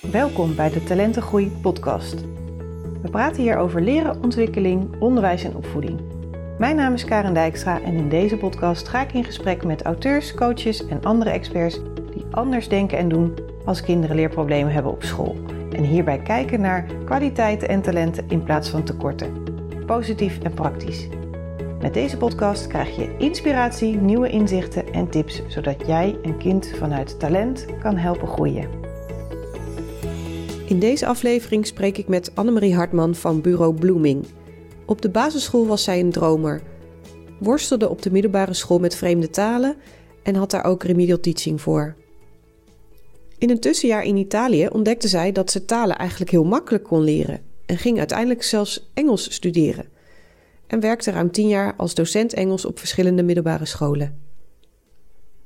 Welkom bij de Talentengroei podcast. We praten hier over leren, ontwikkeling, onderwijs en opvoeding. Mijn naam is Karen Dijkstra en in deze podcast ga ik in gesprek met auteurs, coaches en andere experts die anders denken en doen als kinderen leerproblemen hebben op school. En hierbij kijken naar kwaliteiten en talenten in plaats van tekorten. Positief en praktisch. Met deze podcast krijg je inspiratie, nieuwe inzichten en tips, zodat jij een kind vanuit talent kan helpen groeien. In deze aflevering spreek ik met Annemarie Hartman van Bureau Blooming. Op de basisschool was zij een dromer, worstelde op de middelbare school met vreemde talen en had daar ook remedial teaching voor. In een tussenjaar in Italië ontdekte zij dat ze talen eigenlijk heel makkelijk kon leren en ging uiteindelijk zelfs Engels studeren en werkte ruim tien jaar als docent Engels op verschillende middelbare scholen.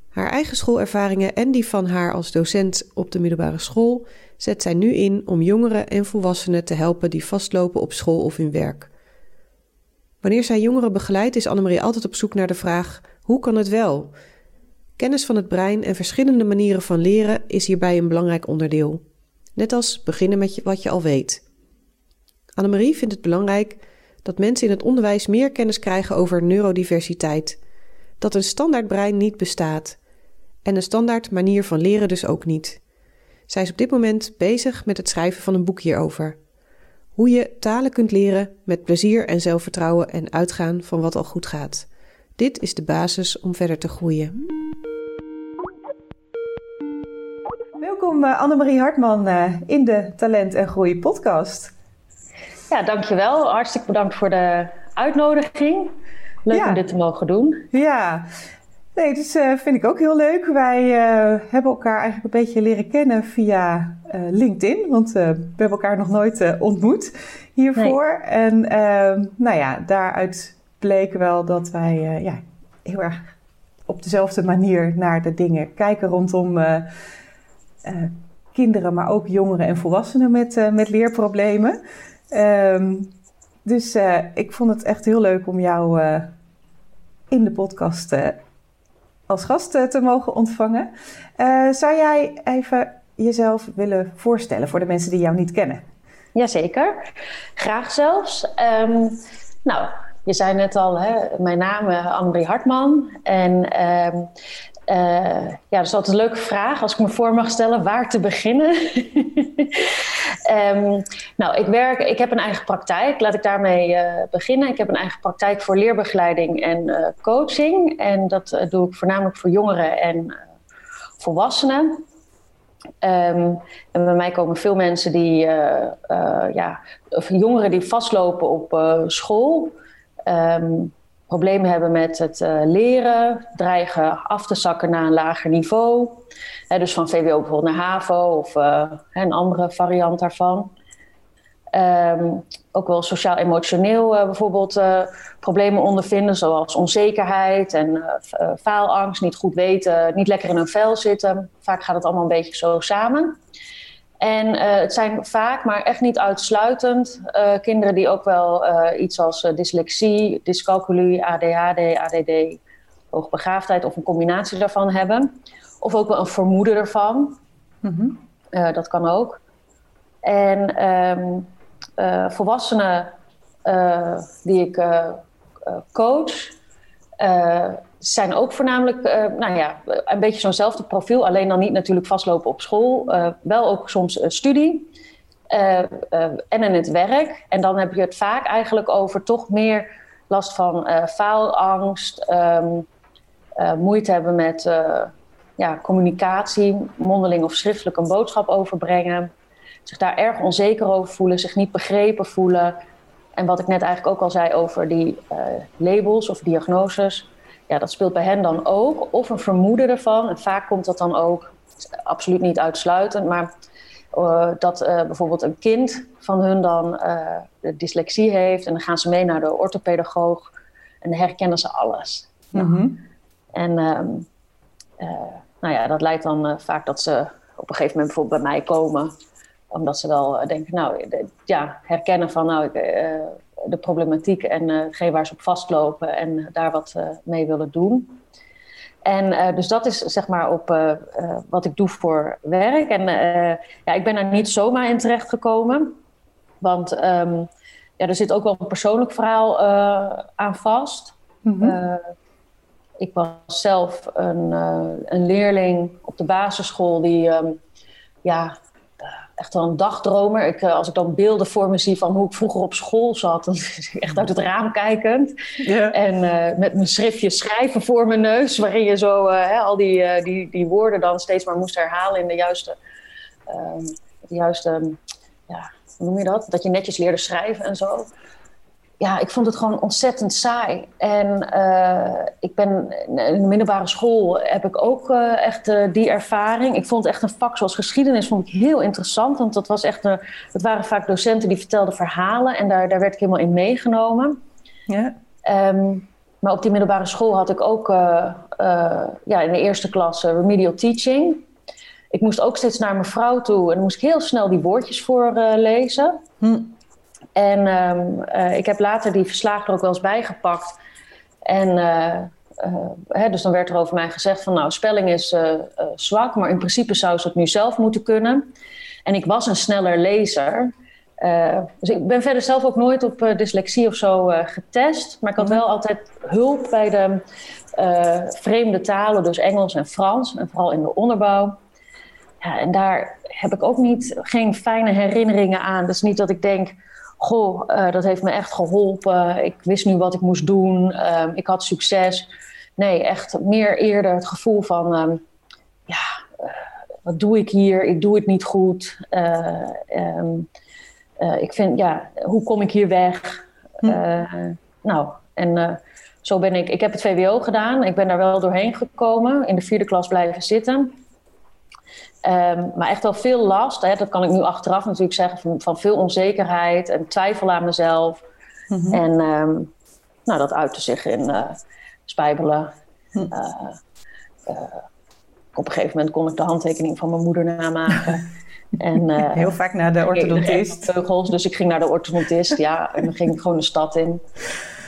Haar eigen schoolervaringen en die van haar als docent op de middelbare school zet zij nu in om jongeren en volwassenen te helpen die vastlopen op school of in werk. Wanneer zij jongeren begeleidt, is Annemarie altijd op zoek naar de vraag: hoe kan het wel? Kennis van het brein en verschillende manieren van leren is hierbij een belangrijk onderdeel. Net als beginnen met wat je al weet. Annemarie vindt het belangrijk dat mensen in het onderwijs meer kennis krijgen over neurodiversiteit, dat een standaard brein niet bestaat en een standaard manier van leren dus ook niet. Zij is op dit moment bezig met het schrijven van een boek hierover. Hoe je talen kunt leren met plezier en zelfvertrouwen en uitgaan van wat al goed gaat. Dit is de basis om verder te groeien. Welkom uh, Annemarie Hartman uh, in de Talent en Groei podcast. Ja, dankjewel. Hartstikke bedankt voor de uitnodiging. Leuk om dit te mogen doen. Ja, nee, dus uh, vind ik ook heel leuk. Wij uh, hebben elkaar eigenlijk een beetje leren kennen via uh, LinkedIn, want we hebben elkaar nog nooit ontmoet hiervoor. Nee. En ehm, nou ja, daaruit bleek wel dat wij ja, heel erg op dezelfde manier naar de dingen kijken rondom kinderen, maar ook jongeren en volwassenen met, met leerproblemen. Um, dus ik vond het echt heel leuk om jou in de podcast als gast te mogen ontvangen. zou jij even jezelf willen voorstellen voor de mensen die jou niet kennen? Jazeker, graag zelfs. Um, nou, je zei net al, hè, mijn naam is Annemarie Hartman. En um, uh, ja, dat is altijd een leuke vraag als ik me voor mag stellen waar te beginnen. um, nou, ik, werk, ik heb een eigen praktijk, laat ik daarmee uh, beginnen. Ik heb een eigen praktijk voor leerbegeleiding en uh, coaching. En dat doe ik voornamelijk voor jongeren en volwassenen. Um, en bij mij komen veel mensen die, ja, jongeren die vastlopen op school. Um, problemen hebben met het uh, leren, dreigen af te zakken naar een lager niveau. dus van VWO bijvoorbeeld naar HAVO of uh, een andere variant daarvan. Um, ook wel sociaal-emotioneel uh, bijvoorbeeld problemen ondervinden, zoals onzekerheid en faalangst, niet goed weten, niet lekker in hun vel zitten. Vaak gaat het allemaal een beetje zo samen. En uh, het zijn vaak, maar echt niet uitsluitend, uh, kinderen die ook wel uh, iets als dyslexie, dyscalculie, ADHD, ADD, hoogbegaafdheid of een combinatie daarvan hebben. Of ook wel een vermoeden ervan. Mm -hmm. dat kan ook. En um, volwassenen die ik coach, zijn ook voornamelijk uh, nou ja, een beetje zo'nzelfde profiel. Alleen dan niet natuurlijk vastlopen op school. Uh, wel ook soms studie. en in het werk. En dan heb je het vaak eigenlijk over toch meer last van faalangst. Um, moeite hebben met ja, communicatie. Mondeling of schriftelijk een boodschap overbrengen. Zich daar erg onzeker over voelen. Zich niet begrepen voelen. En wat ik net eigenlijk ook al zei over die labels of diagnoses ja, dat speelt bij hen dan ook. Of een vermoeden ervan. En vaak komt dat dan ook, absoluut niet uitsluitend, maar uh, dat uh, bijvoorbeeld een kind van hun dan uh, dyslexie heeft. En dan gaan ze mee naar de orthopedagoog. En dan herkennen ze alles. Mm -hmm. En um, nou ja, dat leidt dan vaak dat ze op een gegeven moment bijvoorbeeld bij mij komen omdat ze wel denken, nou ja, herkennen van nou, ik, de problematiek en hetgeen waar ze op vastlopen en daar wat uh, mee willen doen. En dus dat is zeg maar op wat ik doe voor werk. En ja, ik ben er niet zomaar in terecht gekomen. Want ehm, ja, er zit ook wel een persoonlijk verhaal aan vast. Mhm. ik was zelf een, een leerling op de basisschool die ehm, ja, echt wel een dagdromer. Ik, eh, als ik dan beelden voor me zie van hoe ik vroeger op school zat, dan echt uit het raam kijkend. En uh, met mijn schriftje schrijven voor mijn neus, waarin je zo uh, hè, al die, die, die woorden dan steeds maar moest herhalen in de juiste, ehm, de juiste ja, hoe noem je dat? Dat je netjes leerde schrijven en zo ja, ik vond het gewoon ontzettend saai. En uh, ik ben in de middelbare school heb ik ook uh, echt uh, die ervaring. Ik vond echt een vak zoals geschiedenis vond ik heel interessant. Want dat was echt dat waren vaak docenten die vertelden verhalen. En daar, daar werd ik helemaal in meegenomen. Ja. Um, maar op die middelbare school had ik ook ja, in de eerste klas remedial teaching. Ik moest ook steeds naar mijn vrouw toe. En dan moest ik heel snel die woordjes voorlezen. Hm. En um, uh, ik heb later die verslagen er ook wel eens bijgepakt. En uh, uh, hè, dus dan werd er over mij gezegd van nou, spelling is zwak, maar in principe zou ze het nu zelf moeten kunnen. En ik was een sneller lezer. dus ik ben verder zelf ook nooit op dyslexie of zo getest. Maar ik had mhm. wel altijd hulp bij de vreemde talen, dus Engels en Frans. En vooral in de onderbouw. Ja, en daar heb ik ook niet, geen fijne herinneringen aan. Dus niet dat ik denk, goh, uh, dat heeft me echt geholpen. Ik wist nu wat ik moest doen. Uh, ik had succes. Nee, echt meer eerder het gevoel van, um, ja, uh, wat doe ik hier? Ik doe het niet goed. Um, ik vind, ja, hoe kom ik hier weg? Hm. nou, en zo ben ik. Ik heb het VWO gedaan. Ik ben daar wel doorheen gekomen. In de vierde klas blijven zitten. Um, maar echt wel veel last. Hè, dat kan ik nu achteraf natuurlijk zeggen. Van, van veel onzekerheid en twijfel aan mezelf. Mm -hmm. En um, nou, dat uitte zich in uh, spijbelen. Hm. Uh, op een gegeven moment kon ik de handtekening van mijn moeder namaken. En, Heel vaak naar de orthodontist. Teugels, dus ik ging naar de orthodontist, ja. En dan ging ik gewoon de stad in.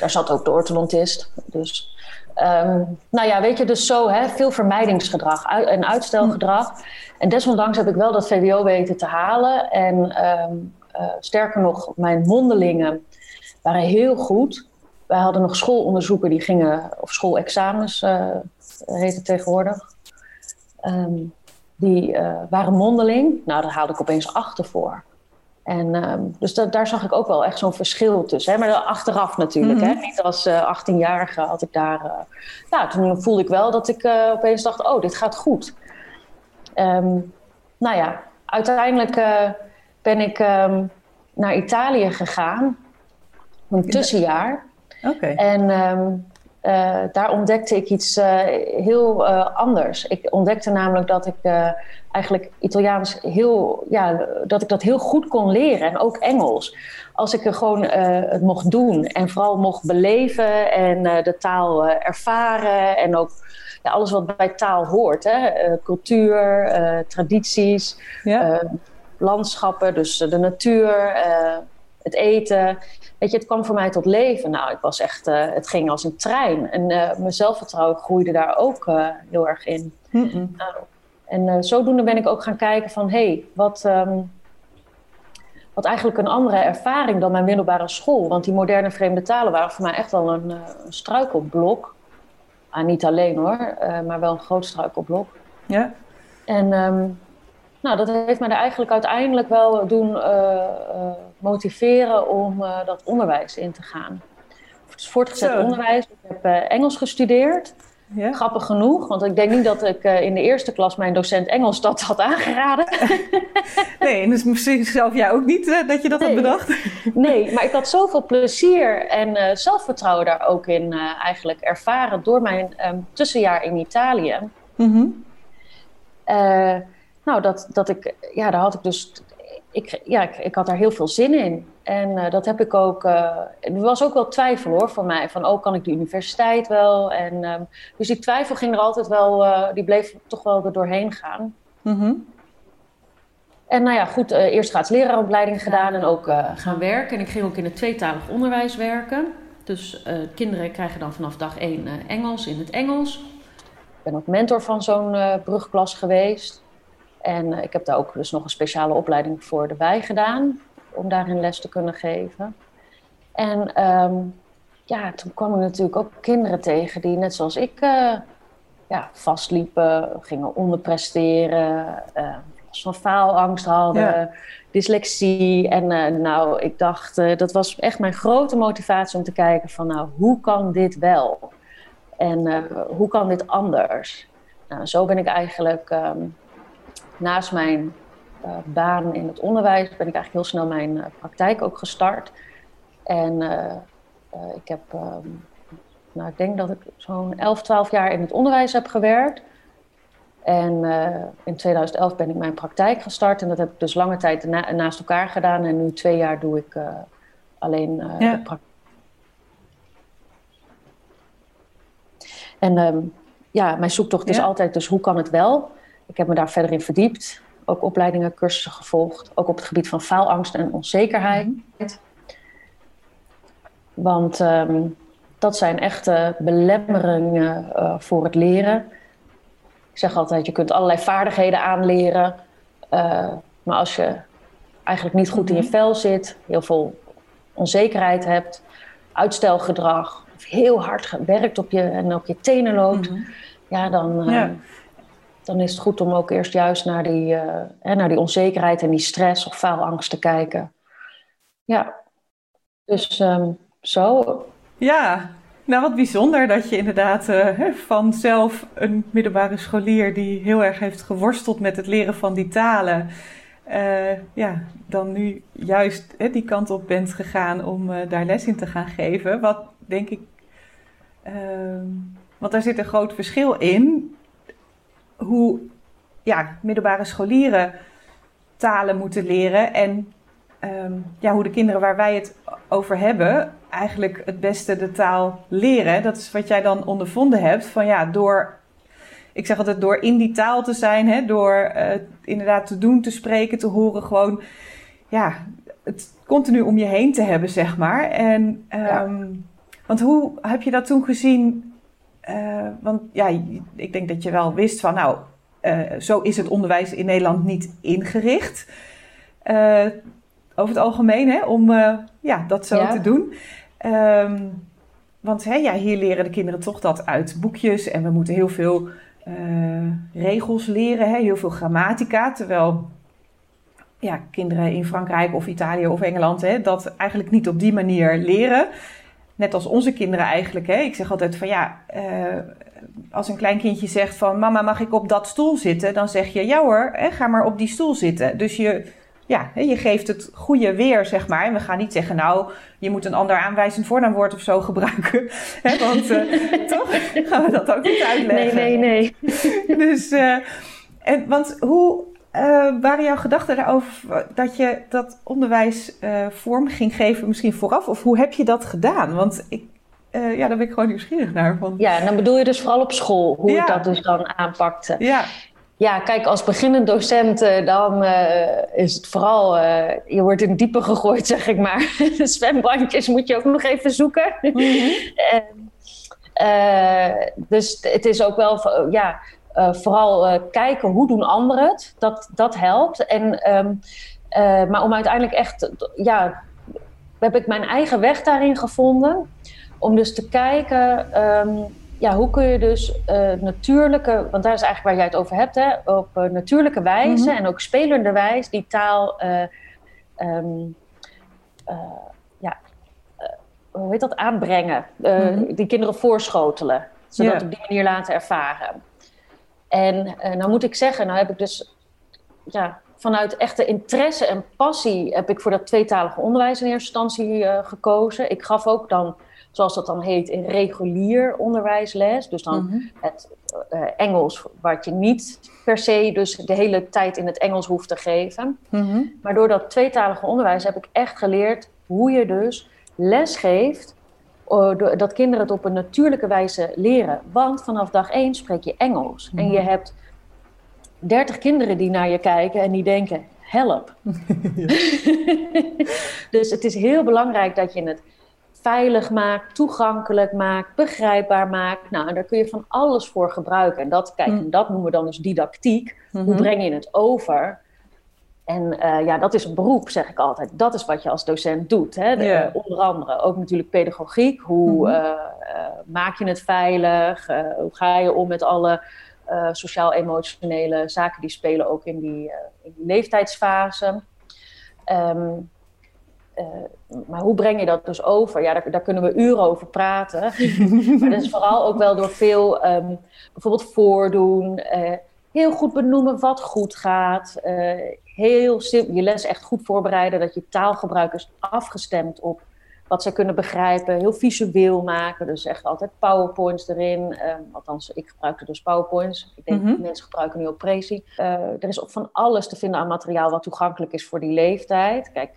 Daar zat ook de orthodontist. Dus, um, nou ja, weet je, dus zo, hè, veel vermijdingsgedrag en uitstelgedrag. Hm. En desondanks heb ik wel dat VWO weten te halen. En um, uh, sterker nog, mijn mondelingen waren heel goed. Wij hadden nog schoolonderzoeken die gingen, of schoolexamens uh, heet het tegenwoordig. Um, die uh, waren mondeling. Nou, daar haalde ik opeens achter voor. En um, dus dat, daar zag ik ook wel echt zo'n verschil tussen. Hè? Maar achteraf natuurlijk. Hè? Niet als uh, 18-jarige had ik daar. Uh, ja, toen voelde ik wel dat ik uh, opeens dacht: oh, dit gaat goed. Um, nou ja, uiteindelijk ben ik um, naar Italië gegaan. Een tussenjaar. Oké. En uh, daar ontdekte ik iets uh, heel anders. Ik ontdekte namelijk dat ik eigenlijk Italiaans heel, ja, dat ik dat heel goed kon leren. En ook Engels. Als ik er gewoon het mocht doen en vooral mocht beleven en de taal ervaren en ook ja, alles wat bij taal hoort. Hè? Cultuur, tradities, ja. landschappen, dus de natuur, het eten. Weet je, het kwam voor mij tot leven. Nou, ik was echt, het ging als een trein. En mijn zelfvertrouwen groeide daar ook heel erg in. Mm -mm. en zodoende ben ik ook gaan kijken van, hé, hey, wat... Um, wat eigenlijk een andere ervaring dan mijn middelbare school. Want die moderne vreemde talen waren voor mij echt wel een, een struikelblok. Ah, niet alleen hoor, uh, maar wel een groot struikelblok. Ja. En um, nou, dat heeft mij er eigenlijk uiteindelijk wel doen uh, uh, motiveren om dat onderwijs in te gaan. Het voortgezet Zo. onderwijs. Ik heb Engels gestudeerd. Ja. Grappig genoeg, want ik denk niet dat ik uh, in de eerste klas mijn docent Engels dat had aangeraden. nee, en dus misschien zelf jij ook niet uh, dat je dat nee. had bedacht? nee, maar ik had zoveel plezier en uh, zelfvertrouwen daar ook in eigenlijk ervaren door mijn um, tussenjaar in Italië. Mm -hmm. nou, dat, dat ik, ja, daar had ik dus ik, ja, ik, ik, had daar heel veel zin in. En uh, dat heb ik ook. Uh, er was ook wel twijfel hoor voor mij. Van oh, kan ik de universiteit wel? En, um, dus die twijfel ging er altijd wel. Uh, die bleef toch wel er doorheen gaan. Mm -hmm. En nou ja, goed. eerst gaat leraaropleiding gedaan en ook gaan werken. En ik ging ook in het tweetalig onderwijs werken. Dus kinderen krijgen dan vanaf dag één Engels in het Engels. ben ook mentor van zo'n brugklas geweest. En ik heb daar ook dus nog een speciale opleiding voor erbij gedaan. Om daarin les te kunnen geven. En ehm, ja, toen kwam ik natuurlijk ook kinderen tegen die net zoals ik ja, vastliepen, gingen onderpresteren, uh, van faalangst hadden, dyslexie. En uh, nou, ik dacht, uh, dat was echt mijn grote motivatie om te kijken van, nou, hoe kan dit wel? En hoe kan dit anders? Nou, zo ben ik eigenlijk um, naast mijn baan in het onderwijs, ben ik eigenlijk heel snel mijn praktijk ook gestart. En ik heb um, nou, ik denk dat ik zo'n 11, 12 jaar in het onderwijs heb gewerkt. En in 2011 ben ik mijn praktijk gestart. En dat heb ik dus lange tijd na naast elkaar gedaan. En nu twee jaar doe ik alleen ja. de praktijk. En um, ja, mijn zoektocht is altijd dus hoe kan het wel? Ik heb me daar verder in verdiept. Ook opleidingen, cursussen gevolgd. Ook op het gebied van faalangst en onzekerheid. Want um, dat zijn echte belemmeringen uh, voor het leren. Ik zeg altijd, je kunt allerlei vaardigheden aanleren. Uh, maar als je eigenlijk niet goed in je mhm. vel zit, heel veel onzekerheid hebt, uitstelgedrag, of heel hard werkt op je en op je tenen loopt, mm -hmm. ja, dan, uh, ja. Dan is het goed om ook eerst juist naar die, hè, naar die onzekerheid en die stress of faalangst te kijken. Ja, dus um, zo. Ja, nou wat bijzonder dat je inderdaad uh, van zelf een middelbare scholier die heel erg heeft geworsteld met het leren van die talen, uh, ja, dan nu juist die kant op bent gegaan om daar les in te gaan geven. Wat denk ik, ehm, want daar zit een groot verschil in hoe ja, middelbare scholieren talen moeten leren en um, ja, hoe de kinderen waar wij het over hebben eigenlijk het beste de taal leren. Dat is wat jij dan ondervonden hebt. Van ja, door, ik zeg altijd, door in die taal te zijn, hè, door uh, inderdaad te doen, te spreken, te horen, gewoon, ja, het continu om je heen te hebben, zeg maar. En, um, ja. want hoe heb je dat toen gezien? Uh, want ja, ik denk dat je wel wist van, nou, uh, zo is het onderwijs in Nederland niet ingericht over het algemeen, hè, om ja, dat zo ja. te doen. Um, want hè, ja, hier leren de kinderen toch dat uit boekjes en we moeten heel veel regels leren, hè, heel veel grammatica. Terwijl ja, kinderen in Frankrijk of Italië of Engeland hè, dat eigenlijk niet op die manier leren. Net als onze kinderen eigenlijk. Hè. Ik zeg altijd van ja, uh, als een klein kindje zegt van mama mag ik op dat stoel zitten? Dan zeg je ja hoor, hè, ga maar op die stoel zitten. Dus je ja, je geeft het goede weer, zeg maar. En we gaan niet zeggen, nou, je moet een ander aanwijzend voornaamwoord of zo gebruiken. Hè, want uh, toch gaan we dat ook niet uitleggen. Nee, nee, nee. dus, uh, en, want hoe uh, waren jouw gedachten daarover dat je dat onderwijs vorm ging geven misschien vooraf? Of hoe heb je dat gedaan? Want ik, ja, daar ben ik gewoon nieuwsgierig naar. Van. Ja, dan bedoel je dus vooral op school, hoe ja. ik dat dus dan aanpakte. Ja. Ja, kijk, als beginnend docent dan is het vooral... Je wordt in diepe gegooid, zeg ik maar. Zwembandjes moet je ook nog even zoeken. Mm -hmm. en, uh, dus het is ook wel... ja, vooral kijken hoe doen anderen het. Dat, dat helpt. En, um, maar om uiteindelijk echt... Ja, heb ik mijn eigen weg daarin gevonden. Om dus te kijken... Um, ja, hoe kun je dus natuurlijke, want daar is eigenlijk waar jij het over hebt, hè, op natuurlijke wijze mm -hmm. en ook spelende wijze die taal, um, ja, hoe heet dat, aanbrengen. Mm -hmm. Die kinderen voorschotelen, zodat yeah. op die manier laten ervaren. En nou moet ik zeggen, nou heb ik dus ja, vanuit echte interesse en passie heb ik voor dat tweetalige onderwijs in eerste instantie gekozen. Ik gaf ook dan zoals dat dan heet, in regulier onderwijsles. Dus dan mm -hmm. het uh, Engels, wat je niet per se dus de hele tijd in het Engels hoeft te geven. Mm -hmm. Maar door dat tweetalige onderwijs heb ik echt geleerd hoe je dus les geeft. Uh, dat kinderen het op een natuurlijke wijze leren. Want vanaf dag één spreek je Engels. Mm -hmm. En je hebt dertig kinderen die naar je kijken en die denken: help. dus het is heel belangrijk dat je het veilig maakt, toegankelijk maakt, begrijpbaar maakt. Nou, en daar kun je van alles voor gebruiken. En dat, kijk, mm. dat noemen we dan dus didactiek. Hoe mhm. breng je het over? En uh, ja, dat is een beroep, zeg ik altijd. Dat is wat je als docent doet. Hè? De, onder andere ook natuurlijk pedagogiek. Hoe uh, maak je het veilig? hoe ga je om met alle sociaal-emotionele zaken die spelen ook in die, in die leeftijdsfase? Um, maar hoe breng je dat dus over? Ja, daar, daar kunnen we uren over praten. maar dat is vooral ook wel door veel um, bijvoorbeeld voordoen, heel goed benoemen wat goed gaat, uh, heel je les echt goed voorbereiden, dat je taalgebruik is afgestemd op wat zij kunnen begrijpen, heel visueel maken. Dus echt altijd powerpoints erin. Um, althans, ik gebruikte dus powerpoints. Ik denk dat mhm. mensen gebruiken nu ook Prezi. Uh, er is ook van alles te vinden aan materiaal wat toegankelijk is voor die leeftijd. Kijk,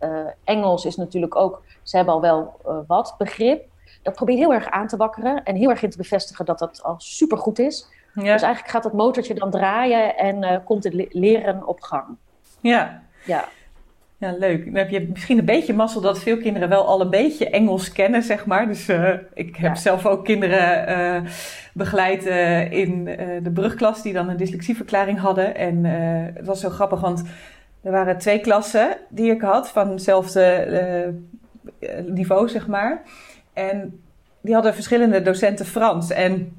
uh, Engels is natuurlijk ook, ze hebben al wel wat begrip. Dat probeer je heel erg aan te wakkeren en heel erg in te bevestigen dat dat al supergoed is. Ja. Dus eigenlijk gaat dat motortje dan draaien en uh, komt het leren op gang. Ja. Ja. Ja, leuk. Dan heb je misschien een beetje mazzel dat veel kinderen wel al een beetje Engels kennen, zeg maar. Dus uh, ik heb zelf ook kinderen uh, begeleid uh, in de brugklas die dan een dyslexieverklaring hadden. En het was zo grappig, want er waren twee klassen die ik had van hetzelfde niveau, zeg maar. En die hadden verschillende docenten Frans. En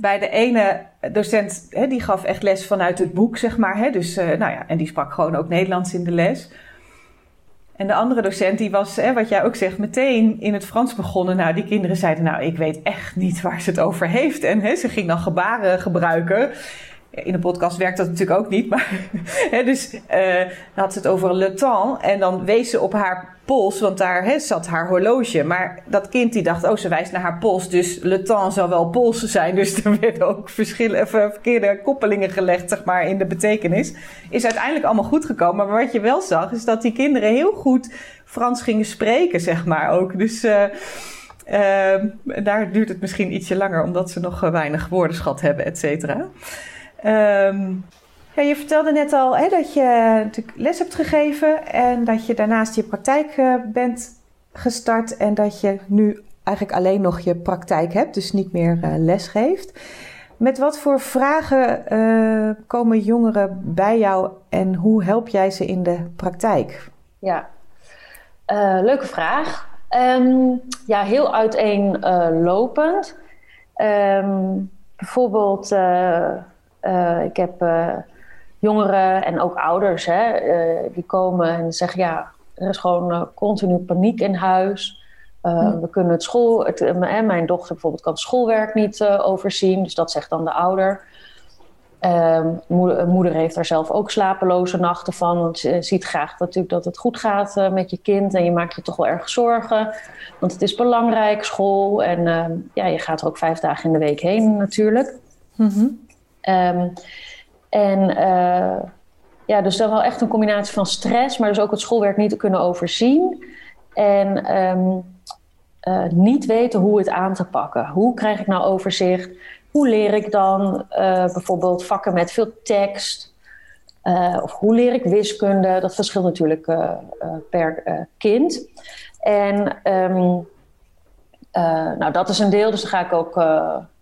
bij de ene docent, hè, die gaf echt les vanuit het boek, zeg maar. Hè, dus, uh, nou ja, en die sprak gewoon ook Nederlands in de les. En de andere docent, die was, hè, wat jij ook zegt, meteen in het Frans begonnen. Nou, die kinderen zeiden, nou, ik weet echt niet waar ze het over heeft. En hè, ze ging dan gebaren gebruiken in een podcast werkt dat natuurlijk ook niet. Maar, hè, dus uh, had ze het over le temps. En dan wees ze op haar pols, want daar hè, zat haar horloge. Maar dat kind die dacht, oh, ze wijst naar haar pols. Dus le temps zal wel polsen zijn. Dus er werden ook verschillen, of, verkeerde koppelingen gelegd, zeg maar, in de betekenis. Is uiteindelijk allemaal goed gekomen. Maar wat je wel zag, is dat die kinderen heel goed Frans gingen spreken, zeg maar ook. Dus... Uh, daar duurt het misschien ietsje langer, omdat ze nog weinig woordenschat hebben, et cetera. Um, ja, je vertelde net al hè, dat je les hebt gegeven en dat je daarnaast je praktijk uh, bent gestart en dat je nu eigenlijk alleen nog je praktijk hebt, dus niet meer uh, les geeft. Met wat voor vragen uh, komen jongeren bij jou en hoe help jij ze in de praktijk? Ja, leuke vraag. Um, ja, heel uiteenlopend. Um, bijvoorbeeld uh, ik heb uh, jongeren en ook ouders hè, uh, die komen en zeggen: ja, er is gewoon continu paniek in huis. Hm. We kunnen het school, het, mijn dochter bijvoorbeeld kan het schoolwerk niet overzien, dus dat zegt dan de ouder. Ehm, moeder, moeder, heeft daar zelf ook slapeloze nachten van. Want ze ziet graag natuurlijk dat het goed gaat met je kind. En je maakt je toch wel erg zorgen. Want het is belangrijk, school. En ehm, ja, je gaat er ook vijf dagen in de week heen natuurlijk. Mm Um, en uh, ja, dus dan wel echt een combinatie van stress, maar dus ook het schoolwerk niet te kunnen overzien. En um, niet weten hoe het aan te pakken. Hoe krijg ik nou overzicht? Hoe leer ik dan uh, bijvoorbeeld vakken met veel tekst? of hoe leer ik wiskunde? Dat verschilt natuurlijk per kind. En um, nou, dat is een deel, dus dan ga ik ook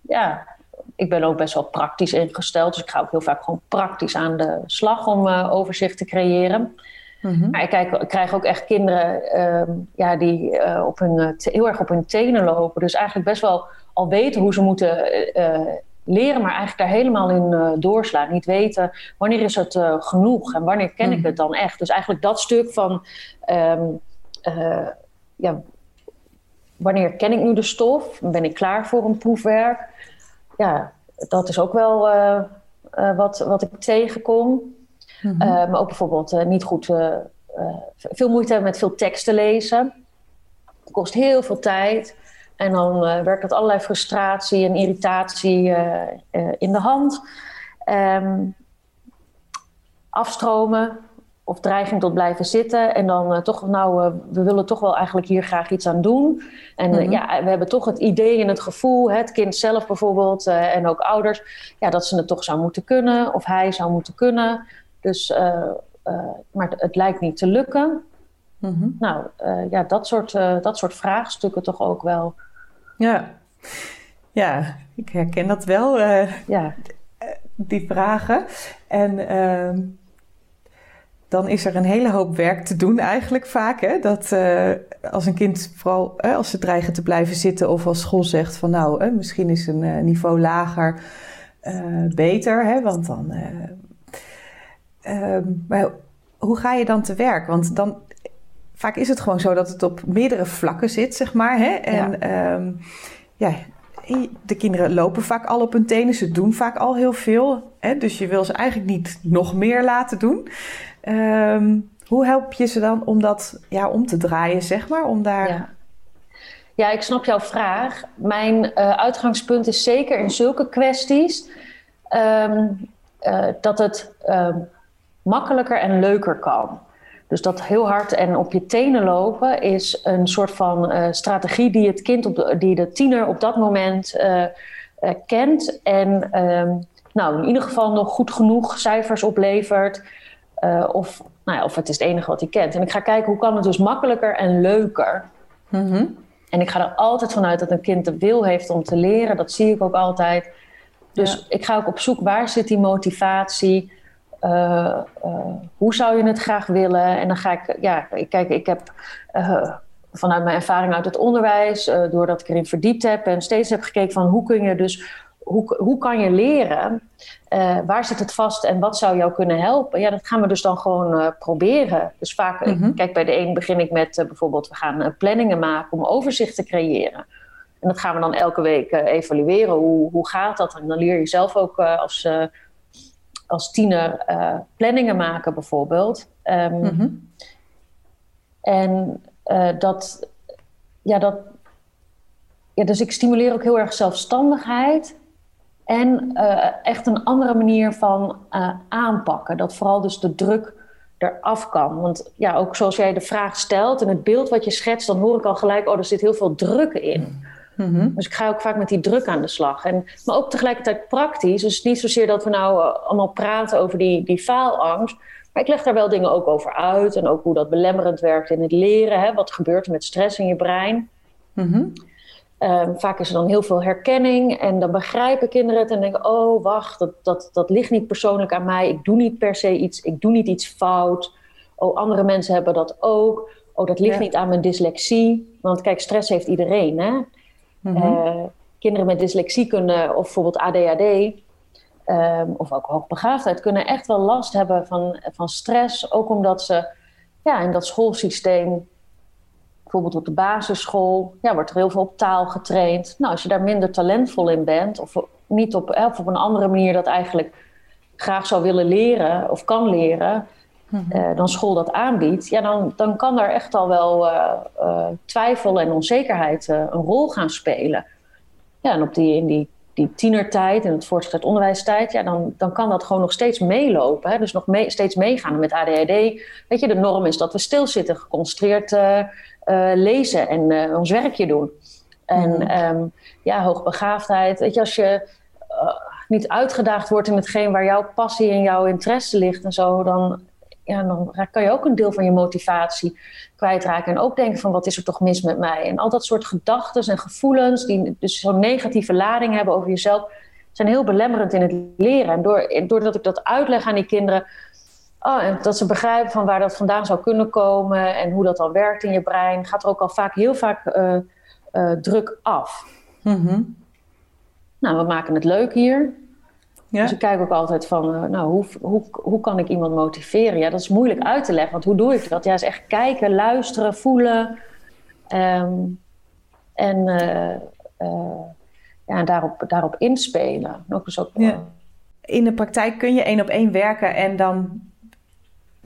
ja, ik ben ook best wel praktisch ingesteld. Dus ik ga ook heel vaak gewoon praktisch aan de slag om uh, overzicht te creëren. Mhm. Maar ik, kijk, ik, krijg ook echt kinderen uh, ja, die uh, op hun, heel erg op hun tenen lopen. Dus eigenlijk best wel al weten hoe ze moeten eh, leren, maar eigenlijk daar helemaal in doorslaan. Niet weten wanneer is het genoeg en wanneer ken ik mhm. het dan echt. Dus eigenlijk dat stuk van um, ja, wanneer ken ik nu de stof? Ben ik klaar voor een proefwerk? Ja, dat is ook wel uh, uh, wat, wat ik tegenkom. Mm -hmm. uh, maar ook bijvoorbeeld niet goed, veel moeite hebben met veel teksten lezen. Het kost heel veel tijd. En dan werkt dat allerlei frustratie en irritatie in de hand. Um, afstromen, of dreiging tot blijven zitten. En dan uh, toch, nou, uh, we willen toch wel eigenlijk hier graag iets aan doen. En uh, ja, we hebben toch het idee en het gevoel, hè, het kind zelf bijvoorbeeld en ook ouders, ja, dat ze het toch zou moeten kunnen of hij zou moeten kunnen. Dus, maar het, het, lijkt niet te lukken. Mhm. Nou, ja, dat soort, dat soort vraagstukken toch ook wel. Ja, ja ik herken dat wel. ja. Die vragen. En ehm, dan is er een hele hoop werk te doen eigenlijk vaak. Hè? Dat uh, als een kind, vooral uh, als ze dreigen te blijven zitten of als school zegt van nou, uh, misschien is een uh, niveau lager beter. Hè? Want dan. Ehm, maar hoe ga je dan te werk? Want dan. Vaak is het gewoon zo dat het op meerdere vlakken zit, zeg maar. Hè? En ja. Um, ja, de kinderen lopen vaak al op hun tenen. Ze doen vaak al heel veel. Hè? Dus je wil ze eigenlijk niet nog meer laten doen. Um, hoe help je ze dan om dat ja, om te draaien, zeg maar? Om daar... Ja. ja ik snap jouw vraag. Mijn uh, uitgangspunt is zeker in zulke kwesties um, uh, dat het um, makkelijker en leuker kan. Dus dat heel hard en op je tenen lopen is een soort van uh, strategie die het kind, op de, die de tiener op dat moment kent. En nou, in ieder geval nog goed genoeg cijfers oplevert. Uh, of, nou ja, of het is het enige wat hij kent. En ik ga kijken hoe kan het dus makkelijker en leuker. Mm -hmm. En ik ga er altijd vanuit dat een kind de wil heeft om te leren. Dat zie ik ook altijd. Dus ja. ik ga ook op zoek waar zit die motivatie. Uh, uh, hoe zou je het graag willen? En dan ga ik, ja, kijk, ik heb vanuit mijn ervaring uit het onderwijs, doordat ik erin verdiept heb en steeds heb gekeken van hoe kun je dus hoe, hoe kan je leren? Uh, waar zit het vast en wat zou jou kunnen helpen? Ja, dat gaan we dus dan gewoon uh, proberen. Dus vaak, mm -hmm. kijk, bij de een begin ik met uh, bijvoorbeeld, we gaan planningen maken om overzicht te creëren. En dat gaan we dan elke week evalueren. Hoe, hoe gaat dat? En dan leer je zelf ook als, als tiener planningen maken, bijvoorbeeld. Um, mm -hmm. En dat, ja, dat, ja, dus ik stimuleer ook heel erg zelfstandigheid. En uh, echt een andere manier van uh, aanpakken. Dat vooral dus de druk eraf kan. Want ja, ook zoals jij de vraag stelt en het beeld wat je schetst, dan hoor ik al gelijk, oh, er zit heel veel druk in. Mm -hmm. Dus ik ga ook vaak met die druk aan de slag. En, maar ook tegelijkertijd praktisch. Dus niet zozeer dat we nou uh, allemaal praten over die, die faalangst. Maar ik leg daar wel dingen ook over uit. En ook hoe dat belemmerend werkt in het leren. Hè? Wat gebeurt er met stress in je brein? Mm -hmm. Um, vaak is er dan heel veel herkenning en dan begrijpen kinderen het en denken: oh, wacht, dat, dat, dat ligt niet persoonlijk aan mij. Ik doe niet per se iets, ik doe niet iets fout. Oh, andere mensen hebben dat ook. Oh, dat ligt ja. niet aan mijn dyslexie. Want kijk, stress heeft iedereen. Hè? Mm -hmm. uh, kinderen met dyslexie kunnen, of bijvoorbeeld ADHD, um, of ook hoogbegaafdheid, kunnen echt wel last hebben van, van stress. Ook omdat ze ja, in dat schoolsysteem bijvoorbeeld op de basisschool, ja, wordt er heel veel op taal getraind. Nou, als je daar minder talentvol in bent, of niet op, of op een andere manier dat eigenlijk graag zou willen leren of kan leren, mm-hmm. uh, dan school dat aanbiedt, ja, dan, dan kan daar echt al wel uh, uh, twijfel en onzekerheid een rol gaan spelen. Ja, en op die, in die, die tienertijd en het voortgezet onderwijstijd, ja, dan, dan kan dat gewoon nog steeds meelopen. Hè? Dus nog mee, steeds meegaan met ADHD. Weet je, de norm is dat we stilzitten, geconcentreerd lezen en uh, ons werkje doen. En mm. um, ja, hoogbegaafdheid. Weet je, als je uh, niet uitgedaagd wordt in hetgeen waar jouw passie en jouw interesse ligt en zo, dan, ja, dan kan je ook een deel van je motivatie kwijtraken. En ook denken van wat is er toch mis met mij? En al dat soort gedachten en gevoelens die dus zo'n negatieve lading hebben over jezelf, zijn heel belemmerend in het leren. En door, doordat ik dat uitleg aan die kinderen, Oh, en dat ze begrijpen van waar dat vandaan zou kunnen komen en hoe dat dan werkt in je brein, gaat er ook al vaak heel vaak uh, uh, druk af. Mm -hmm. Nou, we maken het leuk hier. Ja. Dus ik kijk ook altijd van, uh, nou, hoe, hoe, hoe kan ik iemand motiveren? Ja, dat is moeilijk uit te leggen, want hoe doe ik dat? Ja, is echt kijken, luisteren, voelen. Um, en ja, daarop, daarop inspelen. Ook dus ook, ja. In de praktijk kun je één op één werken en dan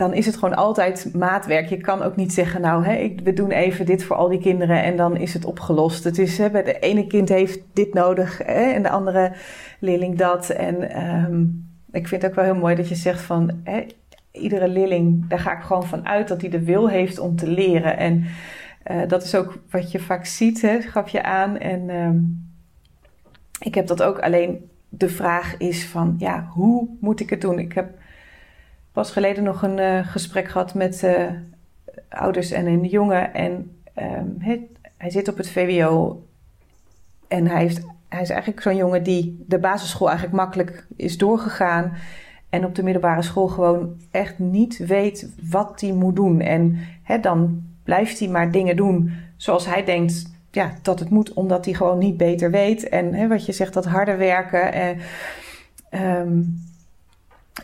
dan is het gewoon altijd maatwerk. Je kan ook niet zeggen, nou, hè, we doen even dit voor al die kinderen en dan is het opgelost. Het is, hè, de ene kind heeft dit nodig hè, en de andere leerling dat. En um, ik vind het ook wel heel mooi dat je zegt van, hè, iedere leerling, daar ga ik gewoon van uit dat hij de wil heeft om te leren. En uh, dat is ook wat je vaak ziet, hè, gaf je aan. En um, ik heb dat ook alleen. De vraag is van, ja, hoe moet ik het doen? Ik heb pas geleden nog een uh, gesprek gehad met uh, ouders en een jongen. En um, hij zit op het VWO. En hij, heeft, hij is eigenlijk zo'n jongen die de basisschool eigenlijk makkelijk is doorgegaan. En op de middelbare school gewoon echt niet weet wat hij moet doen. En dan blijft hij maar dingen doen zoals hij denkt ja, dat het moet, omdat hij gewoon niet beter weet. En wat je zegt, dat harde werken. En, ehm,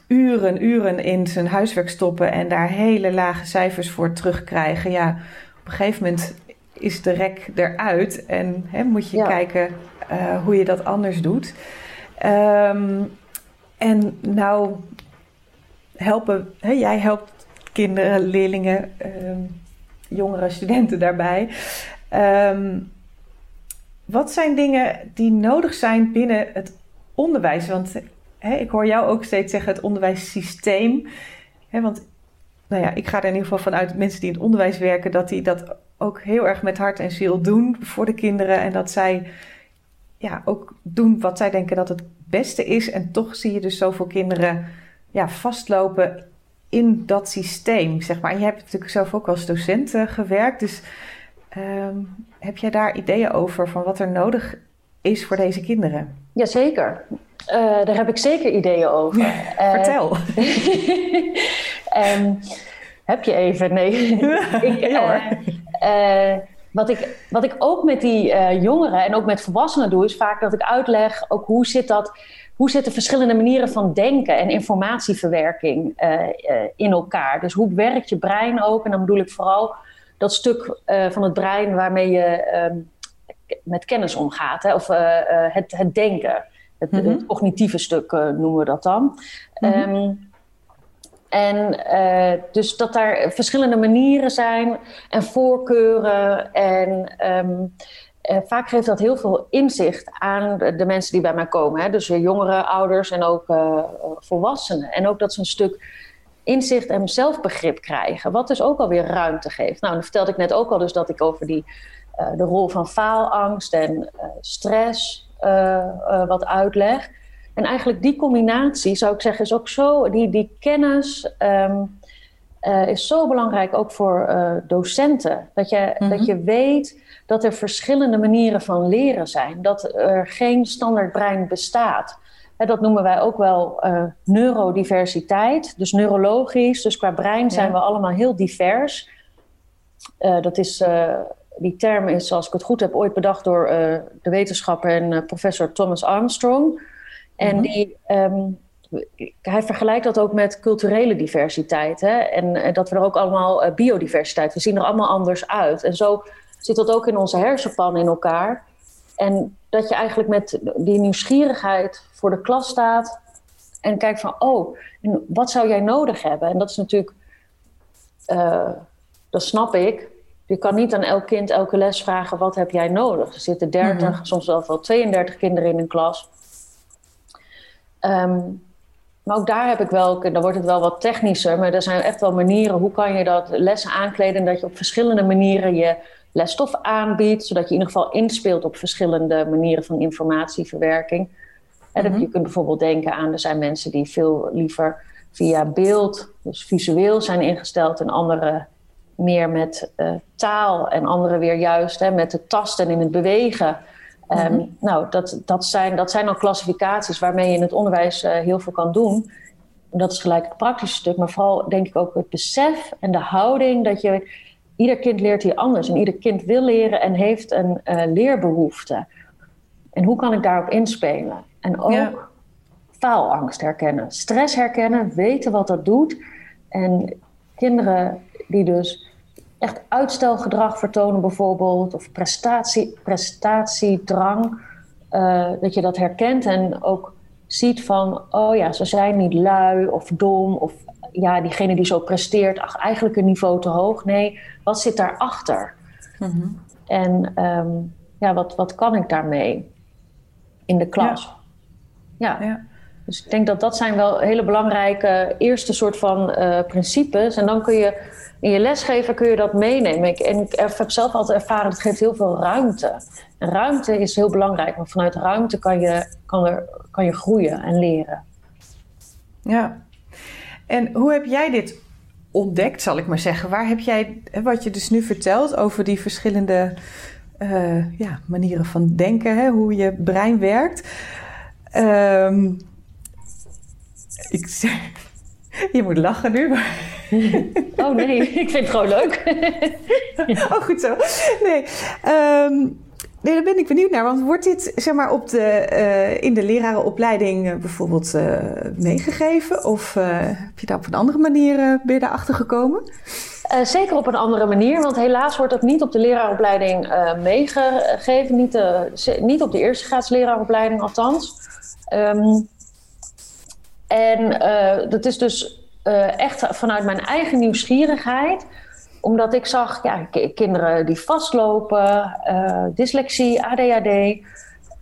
uren, uren in zijn huiswerk stoppen en daar hele lage cijfers voor terugkrijgen. Ja, op een gegeven moment is de rek eruit en hè, moet je kijken uh, hoe je dat anders doet. Um, en nou helpen, hè, jij helpt kinderen, leerlingen, um, jongere studenten daarbij. Um, wat zijn dingen die nodig zijn binnen het onderwijs? Want hè, ik hoor jou ook steeds zeggen het onderwijssysteem. Hè, want nou ja, ik ga er in ieder geval vanuit mensen die in het onderwijs werken, dat die dat ook heel erg met hart en ziel doen voor de kinderen. En dat zij ja, ook doen wat zij denken dat het beste is. En toch zie je dus zoveel kinderen ja, vastlopen in dat systeem, zeg maar. Je hebt natuurlijk zelf ook als docent uh, gewerkt. Dus um, heb jij daar ideeën over van wat er nodig is voor deze kinderen? Jazeker. Uh, daar heb ik zeker ideeën over. Uh, Vertel. um, heb je even? Nee. ik, ja, wat ik, wat ik ook met die uh, jongeren en ook met volwassenen doe, is vaak dat ik uitleg ook hoe zit dat, hoe zitten verschillende manieren van denken en informatieverwerking uh, uh, in elkaar. Dus hoe werkt je brein ook? En dan bedoel ik vooral dat stuk van het brein waarmee je um, met kennis omgaat, hè? of het, het denken. Het, mm -hmm. het cognitieve stuk noemen we dat dan. Mm -hmm. um, en uh, dus dat daar verschillende manieren zijn en voorkeuren. En um, uh, vaak geeft dat heel veel inzicht aan de, de mensen die bij mij komen. Hè? Dus jongeren, ouders en ook uh, volwassenen. En ook dat ze een stuk inzicht en zelfbegrip krijgen. Wat dus ook alweer ruimte geeft. Nou, dan vertelde ik net ook al dus dat ik over die, de rol van faalangst en stress wat uitleg. En eigenlijk die combinatie, zou ik zeggen, is ook zo, die, die kennis um, uh, is zo belangrijk ook voor uh, docenten. Dat je, mm -hmm. dat je weet dat er verschillende manieren van leren zijn. Dat er geen standaard brein bestaat. En dat noemen wij ook wel uh, neurodiversiteit. Dus neurologisch, dus qua brein zijn ja. we allemaal heel divers. dat is die term is, als ik het goed heb, ooit bedacht door uh, de wetenschapper en uh, professor Thomas Armstrong. En -hmm. die, um, hij vergelijkt dat ook met culturele diversiteit. Hè? En, en dat we er ook allemaal biodiversiteit, we zien er allemaal anders uit. En zo zit dat ook in onze hersenpan in elkaar. En dat je eigenlijk met die nieuwsgierigheid voor de klas staat en kijkt van, oh, wat zou jij nodig hebben? En dat is natuurlijk, dat snap ik. Je kan niet aan elk kind elke les vragen, wat heb jij nodig? Er zitten 30, mm -hmm. soms wel 32 kinderen in een klas. Um, maar ook daar heb ik wel, dan wordt het wel wat technischer, maar er zijn echt wel manieren hoe kan je dat lessen aankleden dat je op verschillende manieren je lesstof aanbiedt, zodat je in ieder geval inspeelt op verschillende manieren van informatieverwerking. En mm -hmm. je kunt bijvoorbeeld denken aan, er zijn mensen die veel liever via beeld, dus visueel zijn ingesteld en anderen meer met uh, taal en anderen weer juist hè, met het tasten en in het bewegen. Um, mm -hmm. Nou, dat, dat, zijn, dat zijn al klassificaties waarmee je in het onderwijs uh, heel veel kan doen. En dat is gelijk het praktische stuk, maar vooral denk ik ook het besef en de houding dat je. Ieder kind leert hier anders en ieder kind wil leren en heeft een uh, leerbehoefte. En hoe kan ik daarop inspelen? En ook ja. faalangst herkennen, stress herkennen, weten wat dat doet. En kinderen die dus echt uitstelgedrag vertonen bijvoorbeeld, of prestatie, prestatiedrang, uh, dat je dat herkent en ook ziet van, oh ja, ze zijn niet lui of dom, of ja, diegene die zo presteert, ach, eigenlijk een niveau te hoog. Nee, wat zit daarachter? Mm -hmm. En um, ja, wat, wat kan ik daarmee in de klas? Ja. ja. ja. Dus ik denk dat dat zijn wel hele belangrijke eerste soort van uh, principes. En dan kun je in je lesgeven kun je dat meenemen. Ik, en ik heb zelf altijd ervaren, het geeft heel veel ruimte. En ruimte is heel belangrijk, want vanuit ruimte kan je, kan er, kan je groeien en leren. Ja. En hoe heb jij dit ontdekt, zal ik maar zeggen. Waar heb jij, wat je dus nu vertelt over die verschillende uh, ja, manieren van denken, hè, hoe je brein werkt. Um, je moet lachen nu. Oh nee, ik vind het gewoon leuk. Oh, goed zo. Nee, um, nee, daar ben ik benieuwd naar. Want wordt dit zeg maar, op de, uh, in de lerarenopleiding uh, bijvoorbeeld uh, meegegeven? Of heb je daar op een andere manier ben je daarachter gekomen? Zeker op een andere manier, want helaas wordt dat niet op de leraaropleiding meegegeven. Niet, niet op de eerste graads leraaropleiding althans. Um, en dat is dus echt vanuit mijn eigen nieuwsgierigheid. Omdat ik zag ja, kinderen die vastlopen, dyslexie, ADHD.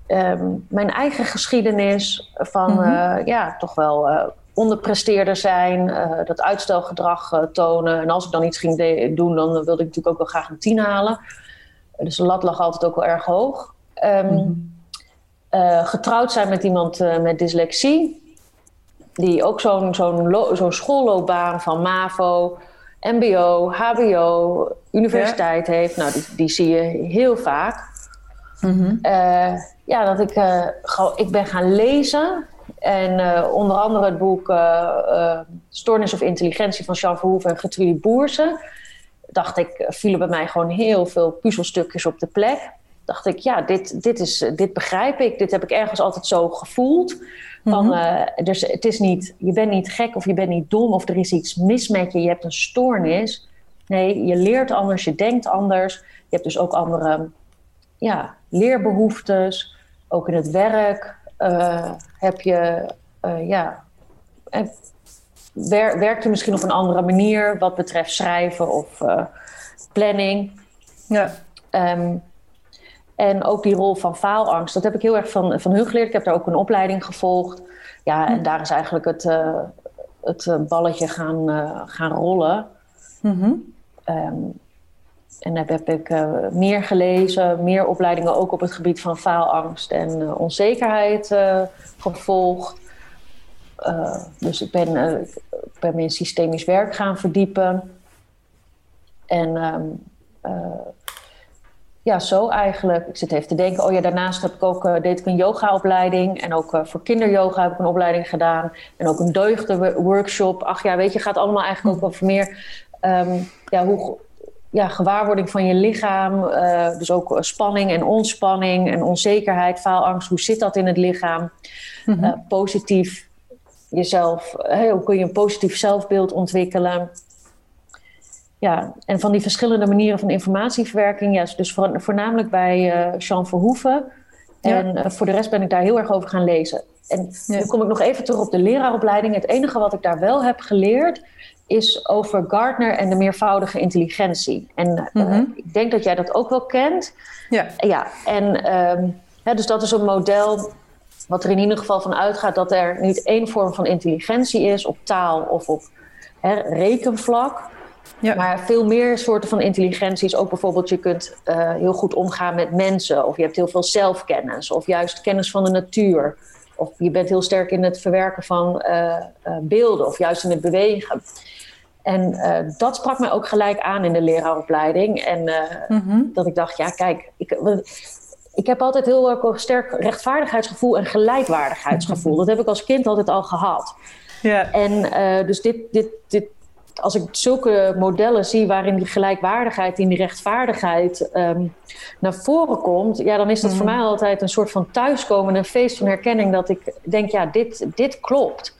Um, mijn eigen geschiedenis van mm -hmm. ja, toch wel onderpresteerder zijn, uh, dat uitstelgedrag uh, tonen. En als ik dan iets ging doen, dan wilde ik natuurlijk ook wel graag een tien halen. Dus de lat lag altijd ook wel erg hoog. Um, mm uh, getrouwd zijn met iemand met dyslexie. Die ook zo'n zo'n zo'n schoolloopbaan van MAVO, MBO, HBO, universiteit ja. heeft. Nou, die, die zie je heel vaak. Mm -hmm. ja, dat ik, ik ben gaan lezen en uh, onder andere het boek Stoornis of Intelligentie van Jean Verhoeven en Gertrude Boersen. Dacht ik, vielen bij mij gewoon heel veel puzzelstukjes op de plek. Dacht ik, ja, dit, dit, is, dit begrijp ik. Dit heb ik ergens altijd zo gevoeld. Van, mm-hmm. dus het is niet, je bent niet gek of je bent niet dom of er is iets mis met je. Je hebt een stoornis. Nee, je leert anders, je denkt anders. Je hebt dus ook andere ja, leerbehoeftes. Ook in het werk, uh, heb je, uh, ja, wer, werkt je misschien op een andere manier wat betreft schrijven of planning. Ja. Um, en ook die rol van faalangst, dat heb ik heel erg van, van hun geleerd. Ik heb daar ook een opleiding gevolgd. Ja, en daar is eigenlijk het, het balletje gaan, gaan rollen. Mm -hmm. um, en heb, heb ik uh, meer gelezen, meer opleidingen ook op het gebied van faalangst en onzekerheid gevolgd. dus ik ben, ik ben me in systemisch werk gaan verdiepen. En um, ja, zo eigenlijk. Ik zit even te denken, oh ja, daarnaast heb ik ook, deed ik een yogaopleiding. En ook voor kinderyoga heb ik een opleiding gedaan. En ook een deugdenworkshop. Ach ja, weet je, gaat allemaal eigenlijk ook over meer... Um, ja, hoe, ja, gewaarwording van je lichaam. Uh, dus ook spanning en ontspanning en onzekerheid, faalangst. Hoe zit dat in het lichaam? Mm -hmm. uh, positief jezelf, hey, hoe kun je een positief zelfbeeld ontwikkelen? Ja, en van die verschillende manieren van informatieverwerking, ja, dus voornamelijk bij uh, Jean Verhoeven. En ja. voor de rest ben ik daar heel erg over gaan lezen. En ja. nu kom ik nog even terug op de leraaropleiding. Het enige wat ik daar wel heb geleerd, is over Gardner en de meervoudige intelligentie. En mm -hmm. uh, ik denk dat jij dat ook wel kent. Ja. Ja, en um, hè, dus dat is een model wat er in ieder geval van uitgaat dat er niet één vorm van intelligentie is op taal of op hè, rekenvlak. Ja. Maar veel meer soorten van intelligenties. Ook bijvoorbeeld, je kunt uh, heel goed omgaan met mensen. Of je hebt heel veel zelfkennis. Of juist kennis van de natuur. Of je bent heel sterk in het verwerken van uh, uh, beelden. Of juist in het bewegen. En uh, dat sprak mij ook gelijk aan in de leraaropleiding. En mm-hmm. dat ik dacht, ja, kijk, ik, ik heb altijd heel sterk rechtvaardigheidsgevoel en gelijkwaardigheidsgevoel. dat heb ik als kind altijd al gehad. Ja. En uh, dus dit, dit, dit, als ik zulke modellen zie waarin die gelijkwaardigheid en die rechtvaardigheid um, naar voren komt, ja, dan is dat voor mij altijd een soort van thuiskomen, een feest van herkenning. Dat ik denk, ja, dit, dit klopt.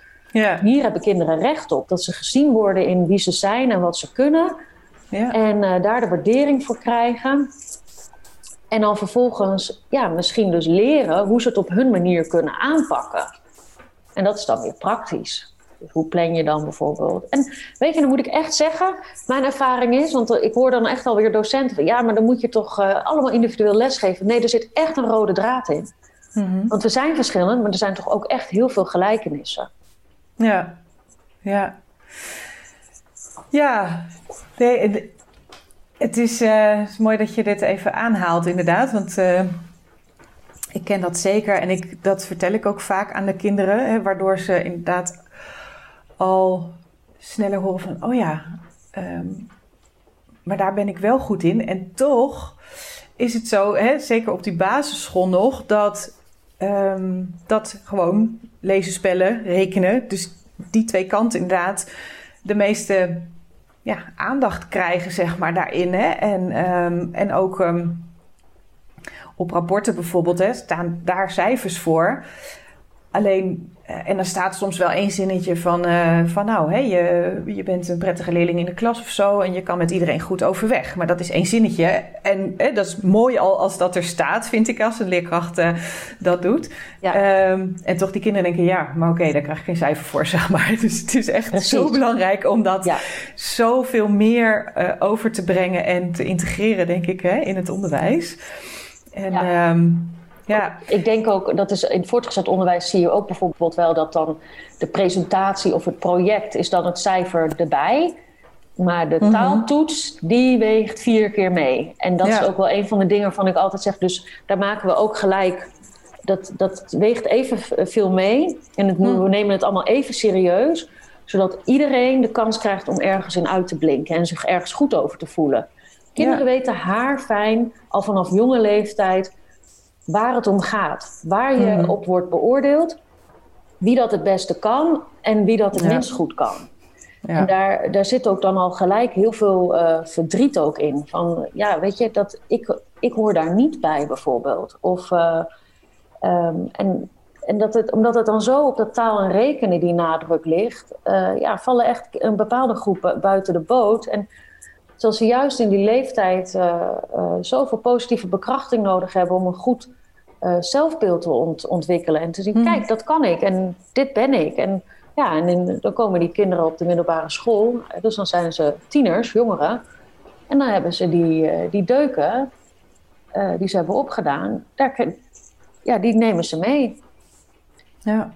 Hier hebben kinderen recht op. Dat ze gezien worden in wie ze zijn en wat ze kunnen. En uh, daar de waardering voor krijgen. En dan vervolgens ja, misschien dus leren hoe ze het op hun manier kunnen aanpakken. En dat is dan weer praktisch. Dus hoe plan je dan bijvoorbeeld? En weet je, dan moet ik echt zeggen, mijn ervaring is, want ik hoor dan echt alweer docenten van ja, maar dan moet je toch uh, allemaal individueel lesgeven. Nee, er zit echt een rode draad in. Mm -hmm. Want we zijn verschillend, maar er zijn toch ook echt heel veel gelijkenissen. Ja, ja. Ja, nee, het is, uh, is, mooi dat je dit even aanhaalt, inderdaad. Want uh, ik ken dat zeker en ik, dat vertel ik ook vaak aan de kinderen, hè, waardoor ze inderdaad al sneller horen van: oh ja, ehm, maar daar ben ik wel goed in. En toch is het zo, hè, zeker op die basisschool nog, dat, ehm, dat gewoon lezen, spellen, rekenen, dus die twee kanten inderdaad, de meeste ja, aandacht krijgen, zeg maar, daarin. Hè? En, ehm, en ook op rapporten bijvoorbeeld hè, staan daar cijfers voor. Alleen, en dan staat soms wel één zinnetje van, uh, van nou, hè, je, je bent een prettige leerling in de klas of zo en je kan met iedereen goed overweg. Maar dat is één zinnetje. En hè, dat is mooi al als dat er staat, vind ik, als een leerkracht uh, dat doet. Ja. Ehm, en toch die kinderen denken, ja, maar oké, daar krijg ik geen cijfer voor, zeg maar. Dus het is echt Precies. zo belangrijk om dat ja. zoveel meer over te brengen en te integreren, denk ik, hè, in het onderwijs. En ja. Ehm, ja. Ik denk ook, dat is in voortgezet onderwijs zie je ook bijvoorbeeld wel dat dan de presentatie of het project is dan het cijfer erbij. Maar de mhm. taaltoets, die weegt vier keer mee. En dat is ook wel een van de dingen waarvan ik altijd zeg. Dus daar maken we ook gelijk. Dat, dat weegt even veel mee. En het, mhm. we nemen het allemaal even serieus. Zodat iedereen de kans krijgt om ergens in uit te blinken. En zich ergens goed over te voelen. Kinderen weten haar fijn al vanaf jonge leeftijd waar het om gaat. Waar je mhm. op wordt beoordeeld, wie dat het beste kan en wie dat het minst goed kan. Ja. En daar, daar zit ook dan al gelijk heel veel uh, verdriet ook in. Van ja, weet je, dat ik, ik hoor daar niet bij bijvoorbeeld. Of, uh, um, en en dat het, omdat het dan zo op dat taal en rekenen die nadruk ligt, uh, ja, vallen echt een bepaalde groepen buiten de boot. En Terwijl ze juist in die leeftijd uh, uh, zoveel positieve bekrachting nodig hebben om een goed uh, zelfbeeld te ont ontwikkelen. En te zien, hmm. kijk, dat kan ik en dit ben ik. En ja, en in, dan komen die kinderen op de middelbare school. Dus dan zijn ze tieners, jongeren. En dan hebben ze die, die deuken die ze hebben opgedaan. Daar, ja, die nemen ze mee. Ja.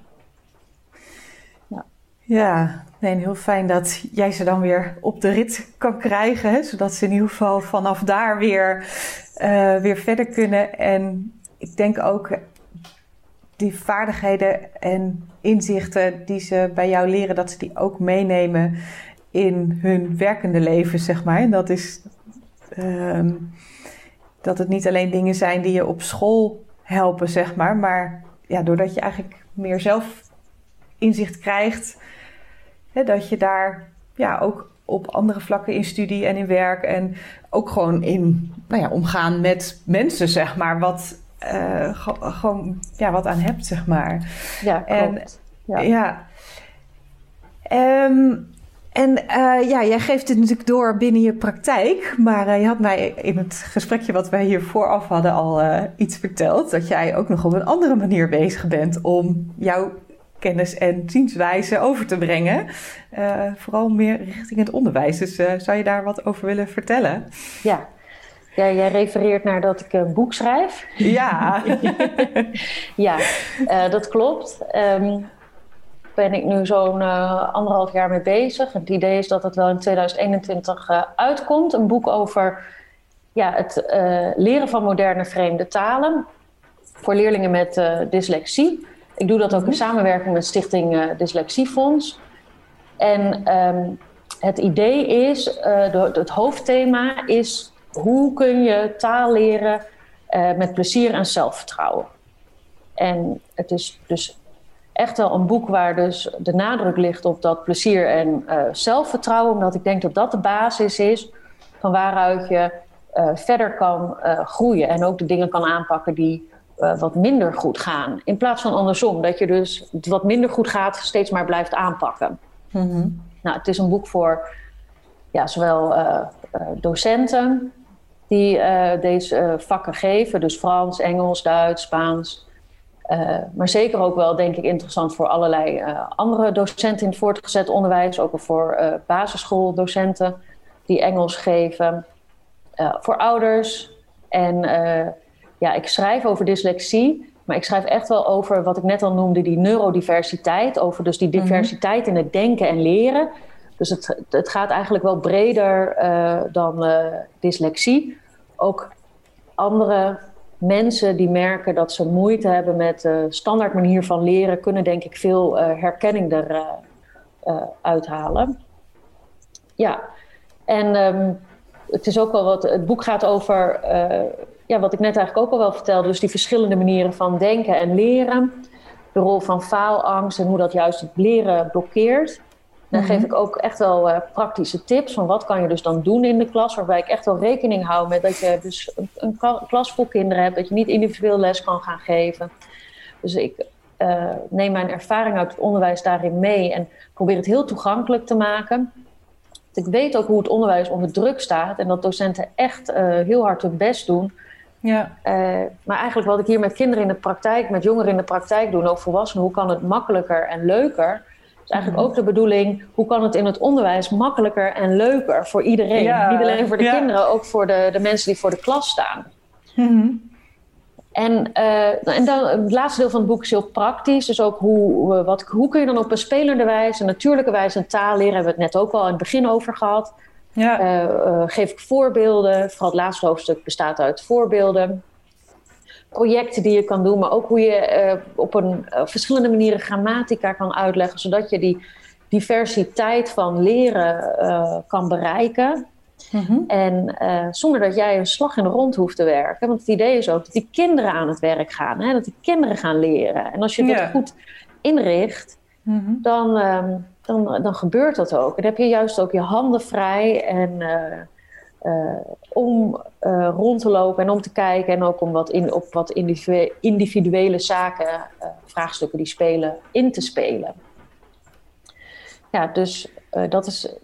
Ja, Nee, heel fijn dat jij ze dan weer op de rit kan krijgen. Hè, zodat ze in ieder geval vanaf daar weer, uh, weer verder kunnen. En ik denk ook die vaardigheden en inzichten die ze bij jou leren, dat ze die ook meenemen in hun werkende leven, zeg maar. En dat is uh, dat het niet alleen dingen zijn die je op school helpen, zeg maar. Maar ja, doordat je eigenlijk meer zelf inzicht krijgt dat je daar ja, ook op andere vlakken in studie en in werk en ook gewoon in nou ja, omgaan met mensen, zeg maar, wat uh, gewoon ja, wat aan hebt, zeg maar. Ja, klopt. En, ja. ja. Um, en uh, ja, jij geeft het natuurlijk door binnen je praktijk. Maar uh, je had mij in het gesprekje wat wij hier vooraf hadden al uh, iets verteld. Dat jij ook nog op een andere manier bezig bent om jouw kennis en zienswijze over te brengen. Uh, vooral meer richting het onderwijs. Dus uh, zou je daar wat over willen vertellen? Ja. ja, jij refereert naar dat ik een boek schrijf. Ja, ja uh, dat klopt. Um, ben ik nu zo'n anderhalf jaar mee bezig. Het idee is dat het wel in 2021 uitkomt. Een boek over ja, het leren van moderne vreemde talen. Voor leerlingen met dyslexie. Ik doe dat ook in mhm. samenwerking met Stichting uh, Dyslexiefonds. En um, het idee is, uh, het hoofdthema is hoe kun je taal leren uh, met plezier en zelfvertrouwen. En het is dus echt wel een boek waar dus de nadruk ligt op dat plezier en zelfvertrouwen, omdat ik denk dat dat de basis is van waaruit je verder kan groeien en ook de dingen kan aanpakken die uh, wat minder goed gaan. In plaats van andersom, dat je dus wat minder goed gaat steeds maar blijft aanpakken. Mm Nou, het is een boek voor ja, zowel uh, uh, docenten die deze vakken geven, dus Frans, Engels, Duits, Spaans. maar zeker ook wel, denk ik, interessant voor allerlei andere docenten in het voortgezet onderwijs, ook voor basisschooldocenten die Engels geven, voor ouders en ja, ik schrijf over dyslexie, maar ik schrijf echt wel over wat ik net al noemde, die neurodiversiteit. Over dus die mhm. diversiteit in het denken en leren. Dus het, het gaat eigenlijk wel breder uh, dan uh, dyslexie. Ook andere mensen die merken dat ze moeite hebben met de standaard manier van leren, kunnen denk ik veel herkenning eruit uithalen. Ja, En ehm, het is ook wel wat. Het boek gaat over. Ja, wat ik net eigenlijk ook al wel vertelde. Dus die verschillende manieren van denken en leren. De rol van faalangst en hoe dat juist het leren blokkeert. Dan geef mhm. ik ook echt wel uh, praktische tips van wat kan je dus dan doen in de klas. Waarbij ik echt wel rekening hou met dat je dus een, een klas vol kinderen hebt. Dat je niet individueel les kan gaan geven. Dus ik uh, neem mijn ervaring uit het onderwijs daarin mee. En probeer het heel toegankelijk te maken. Ik weet ook hoe het onderwijs onder druk staat. En dat docenten echt uh, heel hard hun best doen. Ja. maar eigenlijk wat ik hier met kinderen in de praktijk, met jongeren in de praktijk doe, ook volwassenen, hoe kan het makkelijker en leuker is eigenlijk ook de bedoeling, hoe kan het in het onderwijs makkelijker en leuker voor iedereen? Niet alleen voor de kinderen, ook voor de, de mensen die voor de klas staan. Mhm. En, uh, en dan, het laatste deel van het boek is heel praktisch. Dus ook hoe, wat, hoe kun je dan op een spelende wijze, een natuurlijke wijze een taal leren. Hebben we het net ook al in het begin over gehad. Ja. Uh, uh, geef ik voorbeelden. Vooral het laatste hoofdstuk bestaat uit voorbeelden projecten die je kan doen, maar ook hoe je uh, op een uh, verschillende manieren grammatica kan uitleggen, zodat je die diversiteit van leren kan bereiken. Mm-hmm. En zonder dat jij een slag in de rond hoeft te werken. Want het idee is ook dat die kinderen aan het werk gaan, hè? dat die kinderen gaan leren. En als je dat goed inricht, mm-hmm. dan, um, dan, dan gebeurt dat ook. En dan heb je juist ook je handen vrij en uh, om uh, rond te lopen en om te kijken en ook om wat in, op wat individuele, individuele zaken, vraagstukken die spelen, in te spelen. Ja, dus dat is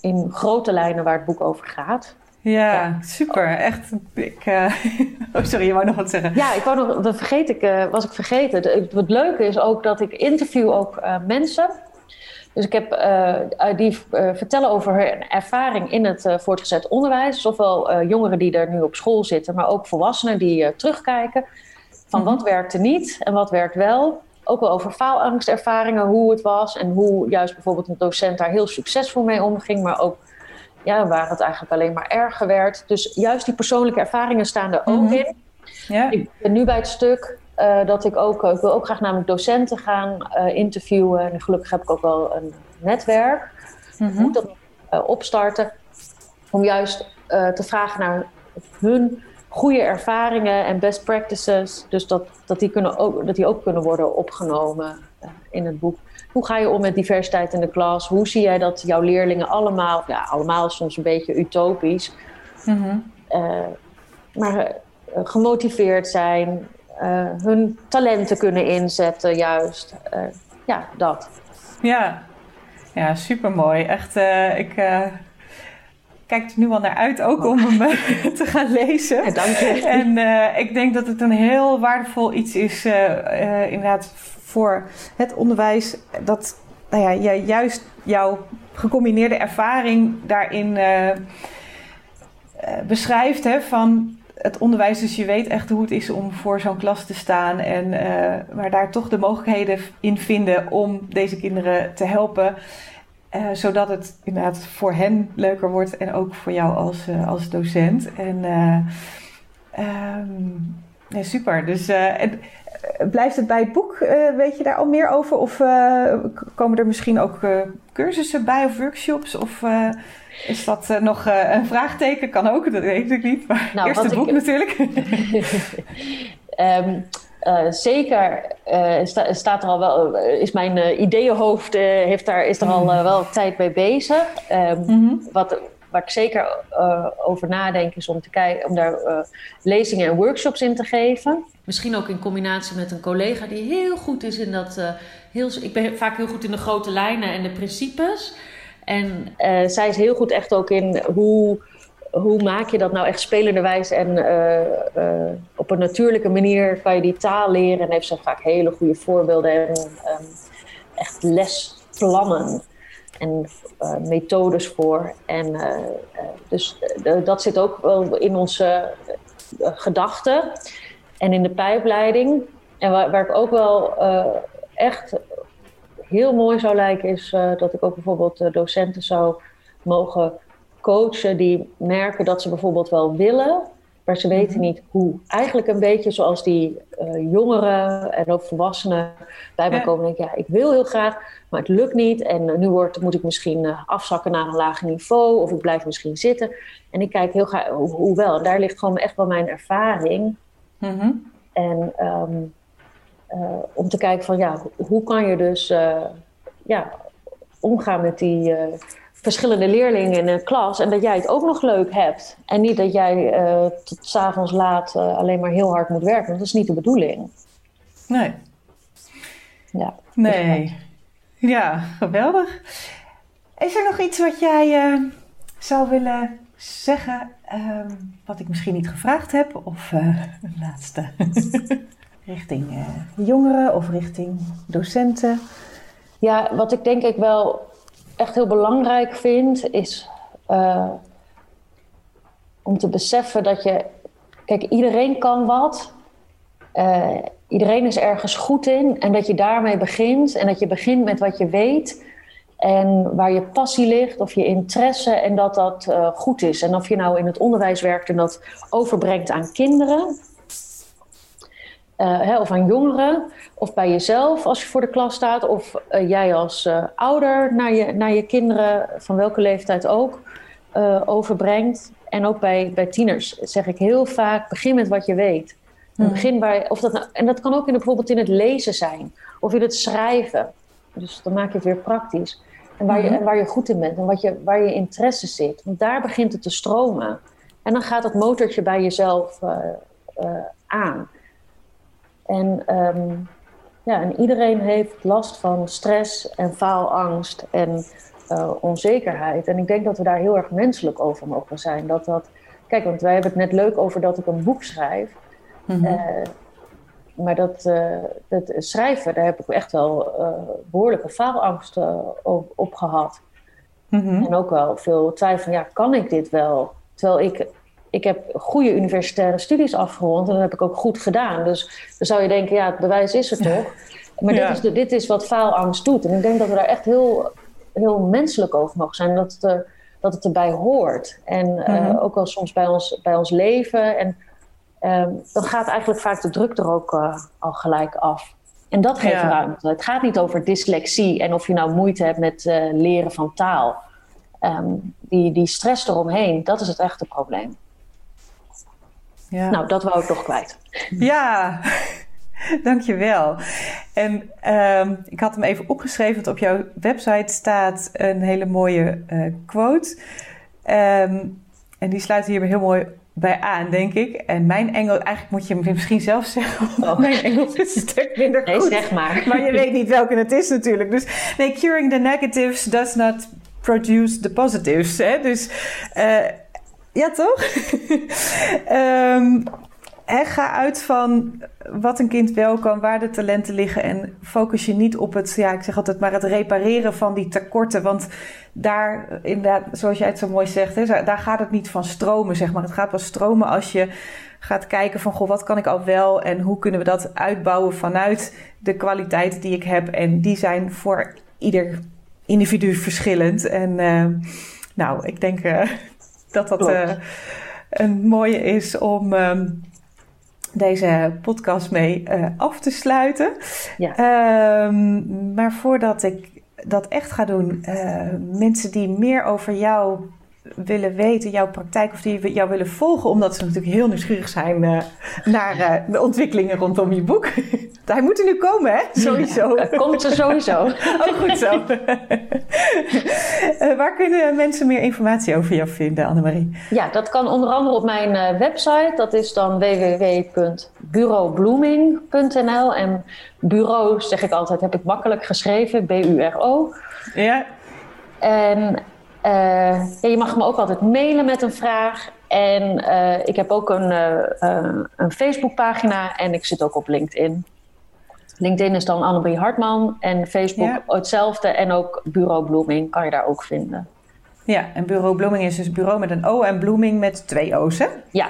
in grote lijnen waar het boek over gaat. Ja, super. Echt. Ik, oh, sorry, je wou nog wat zeggen. Ja, ik wou nog, dat vergeet ik, was ik vergeten. Het, leuke is ook dat ik interview ook mensen dus ik heb uh, die uh, vertellen over hun ervaring in het uh, voortgezet onderwijs. Zowel jongeren die er nu op school zitten, maar ook volwassenen die terugkijken. Van mm -hmm. wat werkte niet en wat werkt wel. Ook wel over faalangstervaringen, hoe het was. En hoe juist bijvoorbeeld een docent daar heel succesvol mee omging. Maar ook ja, waar het eigenlijk alleen maar erger werd. Dus juist die persoonlijke ervaringen staan er ook mm -hmm. in. Ja. Ik ben nu bij het stuk uh, dat ik ook, ik wil ook graag namelijk docenten gaan uh, interviewen. En gelukkig heb ik ook wel een netwerk. Mm -hmm. moet dat uh, opstarten. Om juist te vragen naar hun goede ervaringen en best practices. Dus dat, dat, die, kunnen ook, dat die ook kunnen worden opgenomen in het boek. Hoe ga je om met diversiteit in de klas? Hoe zie jij dat jouw leerlingen allemaal, ja, allemaal soms een beetje utopisch, mm -hmm. maar gemotiveerd zijn, hun talenten kunnen inzetten, juist. Uh, ja, dat. Ja, ja super mooi. Echt, uh, ik kijk er nu al naar uit ook om hem te gaan lezen. Ja, dank je. En ik denk dat het een heel waardevol iets is, inderdaad, voor het onderwijs. Dat nou ja, juist jouw gecombineerde ervaring daarin beschrijft. Hè, van het onderwijs, dus je weet echt hoe het is om voor zo'n klas te staan. En, uh, maar daar toch de mogelijkheden in vinden om deze kinderen te helpen. Uh, zodat het inderdaad voor hen leuker wordt en ook voor jou als, uh, als docent. En um, ja, super. Dus blijft het bij het boek? weet je daar al meer over? Of komen er misschien ook cursussen bij of workshops? Of is dat uh, nog uh, een vraagteken? Kan ook, dat weet ik niet. Maar nou, eerst het boek ik... natuurlijk. um, uh, zeker sta, staat er al wel, is mijn ideeënhoofd heeft daar, is er al wel tijd mee bezig. Um, mm -hmm. wat, waar ik zeker over nadenk is om, te kijken, om daar lezingen en workshops in te geven. Misschien ook in combinatie met een collega die heel goed is in dat. heel, ik ben vaak heel goed in de grote lijnen en de principes. En uh, zij is heel goed echt ook in hoe, hoe maak je dat nou echt spelenderwijs en uh, uh, op een natuurlijke manier kan je die taal leren. En heeft ze vaak hele goede voorbeelden en um, echt lesplannen en methodes voor. En dus dat zit ook wel in onze gedachten en in de pijpleiding. En waar, waar ik ook wel echt heel mooi zou lijken, is uh, dat ik ook bijvoorbeeld uh, docenten zou mogen coachen die merken dat ze bijvoorbeeld wel willen, maar ze weten Mhm. niet hoe. Eigenlijk een beetje zoals die eh, jongeren en ook volwassenen bij mij Ja. komen en denken, ja, ik wil heel graag, maar het lukt niet. En eh, nu wordt, moet ik misschien eh, afzakken naar een lager niveau of ik blijf misschien zitten. En ik kijk heel graag, hoe, hoe wel. Daar ligt gewoon echt wel mijn ervaring. Mhm. En ehm, eh, om te kijken van, ja, ho- hoe kan je dus eh, ja, omgaan met die eh, verschillende leerlingen in een klas en dat jij het ook nog leuk hebt. En niet dat jij eh tot s'avonds laat eh, alleen maar heel hard moet werken, want dat is niet de bedoeling. Nee. Ja. Nee. Ja, geweldig. Is er nog iets wat jij eh, zou willen zeggen, ehm, wat ik misschien niet gevraagd heb? Of eh, een laatste? richting eh, jongeren of richting docenten? Ja, wat ik denk ik wel echt heel belangrijk vind, is eh, om te beseffen dat je. Kijk, iedereen kan wat. Eh, iedereen is ergens goed in. En dat je daarmee begint. En dat je begint met wat je weet. En waar je passie ligt, of je interesse. En dat dat goed is. En of je nou in het onderwijs werkt en dat overbrengt aan kinderen. Eh, hè, of aan jongeren, of bij jezelf als je voor de klas staat, of eh, jij als eh, ouder naar je, naar je kinderen, van welke leeftijd ook, overbrengt. En ook bij, bij tieners zeg ik heel vaak: begin met wat je weet. Mhm. Begin bij, of dat nou, en dat kan ook in, bijvoorbeeld in het lezen zijn, of in het schrijven. Dus dan maak je het weer praktisch. En waar, je, Mhm. en waar je goed in bent en wat je, waar je interesse zit. Want daar begint het te stromen. En dan gaat het motortje bij jezelf aan. En, ehm, ja, en iedereen heeft last van stress en faalangst en eh, onzekerheid. En ik denk dat we daar heel erg menselijk over mogen zijn. Dat dat, kijk, want wij hebben het net leuk over dat ik een boek schrijf. Mhm. Eh, maar dat, eh, dat schrijven, daar heb ik echt wel eh, behoorlijke faalangst op, op gehad. Mhm. En ook wel veel twijfel, ja, kan ik dit wel? Terwijl ik, ik heb goede universitaire studies afgerond en dat heb ik ook goed gedaan. Dus dan zou je denken, ja, het bewijs is er toch? Maar Ja. dit, is de, dit is wat faalangst doet. En ik denk dat we daar echt heel, heel menselijk over mogen zijn. Dat het, er, dat het erbij hoort. En eh, Mhm. ook wel soms bij ons, bij ons leven. En ehm, dan gaat eigenlijk vaak de druk er ook eh, al gelijk af. En dat geeft Ja. ruimte. Het gaat niet over dyslexie en of je nou moeite hebt met eh, leren van taal. Ehm, die, die stress eromheen, dat is het echte probleem. Ja. Nou, dat wou ik toch kwijt. Ja, dankjewel. En ehm, ik had hem even opgeschreven, want op jouw website staat een hele mooie eh, quote. Ehm, en die sluit hier heel mooi bij aan, denk ik. En mijn Engels, eigenlijk moet je hem misschien zelf zeggen, want Oh. mijn Engels is een stuk minder Nee, goed. zeg maar. Maar je weet niet welke het is natuurlijk. Dus nee, curing the negatives does not produce the positives. Hè? Dus eh, ja, toch? Hè, ga uit van wat een kind wel kan, waar de talenten liggen. En focus je niet op het, ja, ik zeg altijd maar het repareren van die tekorten. Want daar, inderdaad, zoals jij het zo mooi zegt, hè, daar gaat het niet van stromen, zeg maar. Het gaat pas stromen als je gaat kijken van, goh, wat kan ik al wel en hoe kunnen we dat uitbouwen vanuit de kwaliteiten die ik heb. En die zijn voor ieder individu verschillend. En eh, nou, ik denk eh, dat dat eh, een mooie is om ehm, deze podcast mee eh, af te sluiten. Ja. Ehm, maar voordat ik dat echt ga doen, eh, mensen die meer over jou willen weten, jouw praktijk, of die jou willen volgen, omdat ze natuurlijk heel nieuwsgierig zijn eh, naar eh, de ontwikkelingen rondom je boek. Hij moet er nu komen, hè? Sowieso. Eh, Komt er sowieso. Oh, goed zo. Eh, waar kunnen mensen meer informatie over jou vinden, Annemarie? Ja, dat kan onder andere op mijn website. Dat is dan www.bureaublooming.nl. En bureau, zeg ik altijd, heb ik makkelijk geschreven. B-U-R-O. Ja, En ja, je mag me ook altijd mailen met een vraag. En eh, ik heb ook een, eh, eh, een Facebookpagina en ik zit ook op LinkedIn. LinkedIn is dan Annemarie Hartman en Facebook Ja. hetzelfde. En ook Bureau Blooming kan je daar ook vinden. ja, en bureau Blooming is dus bureau met een O en Blooming met twee O's, hè? Ja,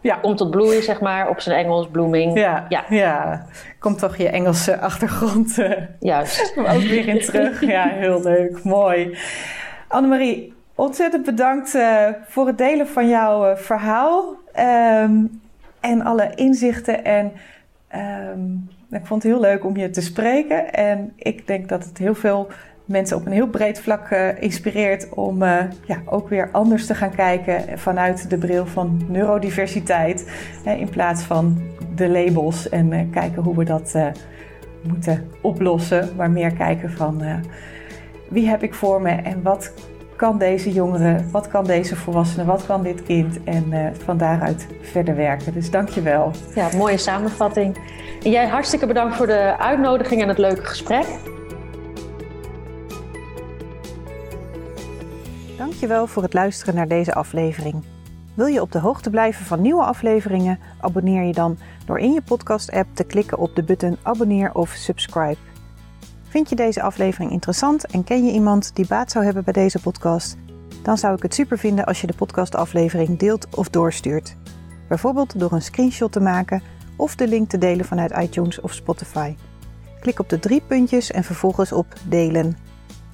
Ja. komt tot bloeien, zeg maar, op zijn Engels, blooming. Ja, Ja. ja. Komt toch je Engelse achtergrond eh, Juist. ook weer in terug. Ja, heel leuk. Mooi. Annemarie, ontzettend bedankt eh, voor het delen van jouw eh, verhaal. Ehm, en alle inzichten. En ehm, ik vond het heel leuk om je te spreken. En ik denk dat het heel veel mensen op een heel breed vlak uh, inspireert om ja, ook weer anders te gaan kijken vanuit de bril van neurodiversiteit. In plaats van de labels en kijken hoe we dat moeten oplossen. Maar meer kijken van wie heb ik voor me en wat kan deze jongere, wat kan deze volwassene, wat kan dit kind en van daaruit verder werken. Dus dankjewel. Ja, mooie samenvatting. En jij hartstikke bedankt voor de uitnodiging en het leuke gesprek. Dankjewel voor het luisteren naar deze aflevering. Wil je op de hoogte blijven van nieuwe afleveringen? Abonneer je dan door in je podcast-app te klikken op de button abonneer of subscribe. Vind je deze aflevering interessant en ken je iemand die baat zou hebben bij deze podcast? Dan zou ik het super vinden als je de podcastaflevering deelt of doorstuurt. Bijvoorbeeld door een screenshot te maken of de link te delen vanuit iTunes of Spotify. Klik op de drie puntjes en vervolgens op delen.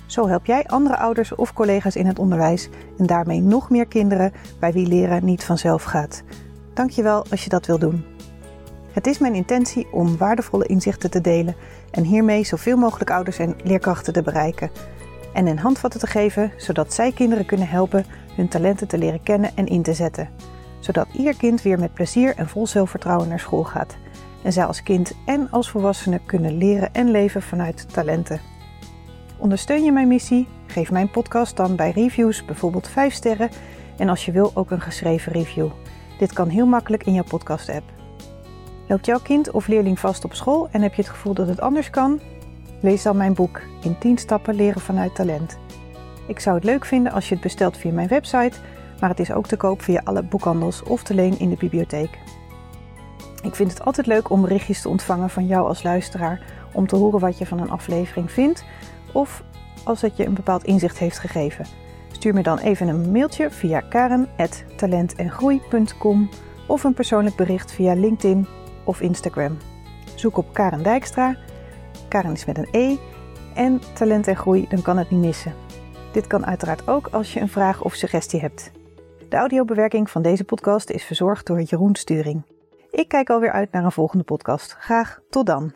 Zo help jij andere ouders of collega's in het onderwijs en daarmee nog meer kinderen bij wie leren niet vanzelf gaat. Dankjewel als je dat wil doen. Het is mijn intentie om waardevolle inzichten te delen en hiermee zoveel mogelijk ouders en leerkrachten te bereiken. En een handvatten te geven zodat zij kinderen kunnen helpen hun talenten te leren kennen en in te zetten. Zodat ieder kind weer met plezier en vol zelfvertrouwen naar school gaat. En zij als kind en als volwassene kunnen leren en leven vanuit talenten. Ondersteun je mijn missie? Geef mijn podcast dan bij reviews bijvoorbeeld 5 sterren en als je wil ook een geschreven review. Dit kan heel makkelijk in jouw podcast-app. Loopt jouw kind of leerling vast op school en heb je het gevoel dat het anders kan? Lees dan mijn boek In 10 stappen leren vanuit talent. Ik zou het leuk vinden als je het bestelt via mijn website, maar het is ook te koop via alle boekhandels of te leen in de bibliotheek. Ik vind het altijd leuk om berichtjes te ontvangen van jou als luisteraar om te horen wat je van een aflevering vindt of als het je een bepaald inzicht heeft gegeven. Stuur me dan even een mailtje via karen.talentengroei.com of een persoonlijk bericht via LinkedIn of Instagram. Zoek op Karen Dijkstra. Karen is met een E. En talent en groei, dan kan het niet missen. Dit kan uiteraard ook als je een vraag of suggestie hebt. De audiobewerking van deze podcast is verzorgd door Jeroen Sturing. Ik kijk alweer uit naar een volgende podcast. Graag tot dan.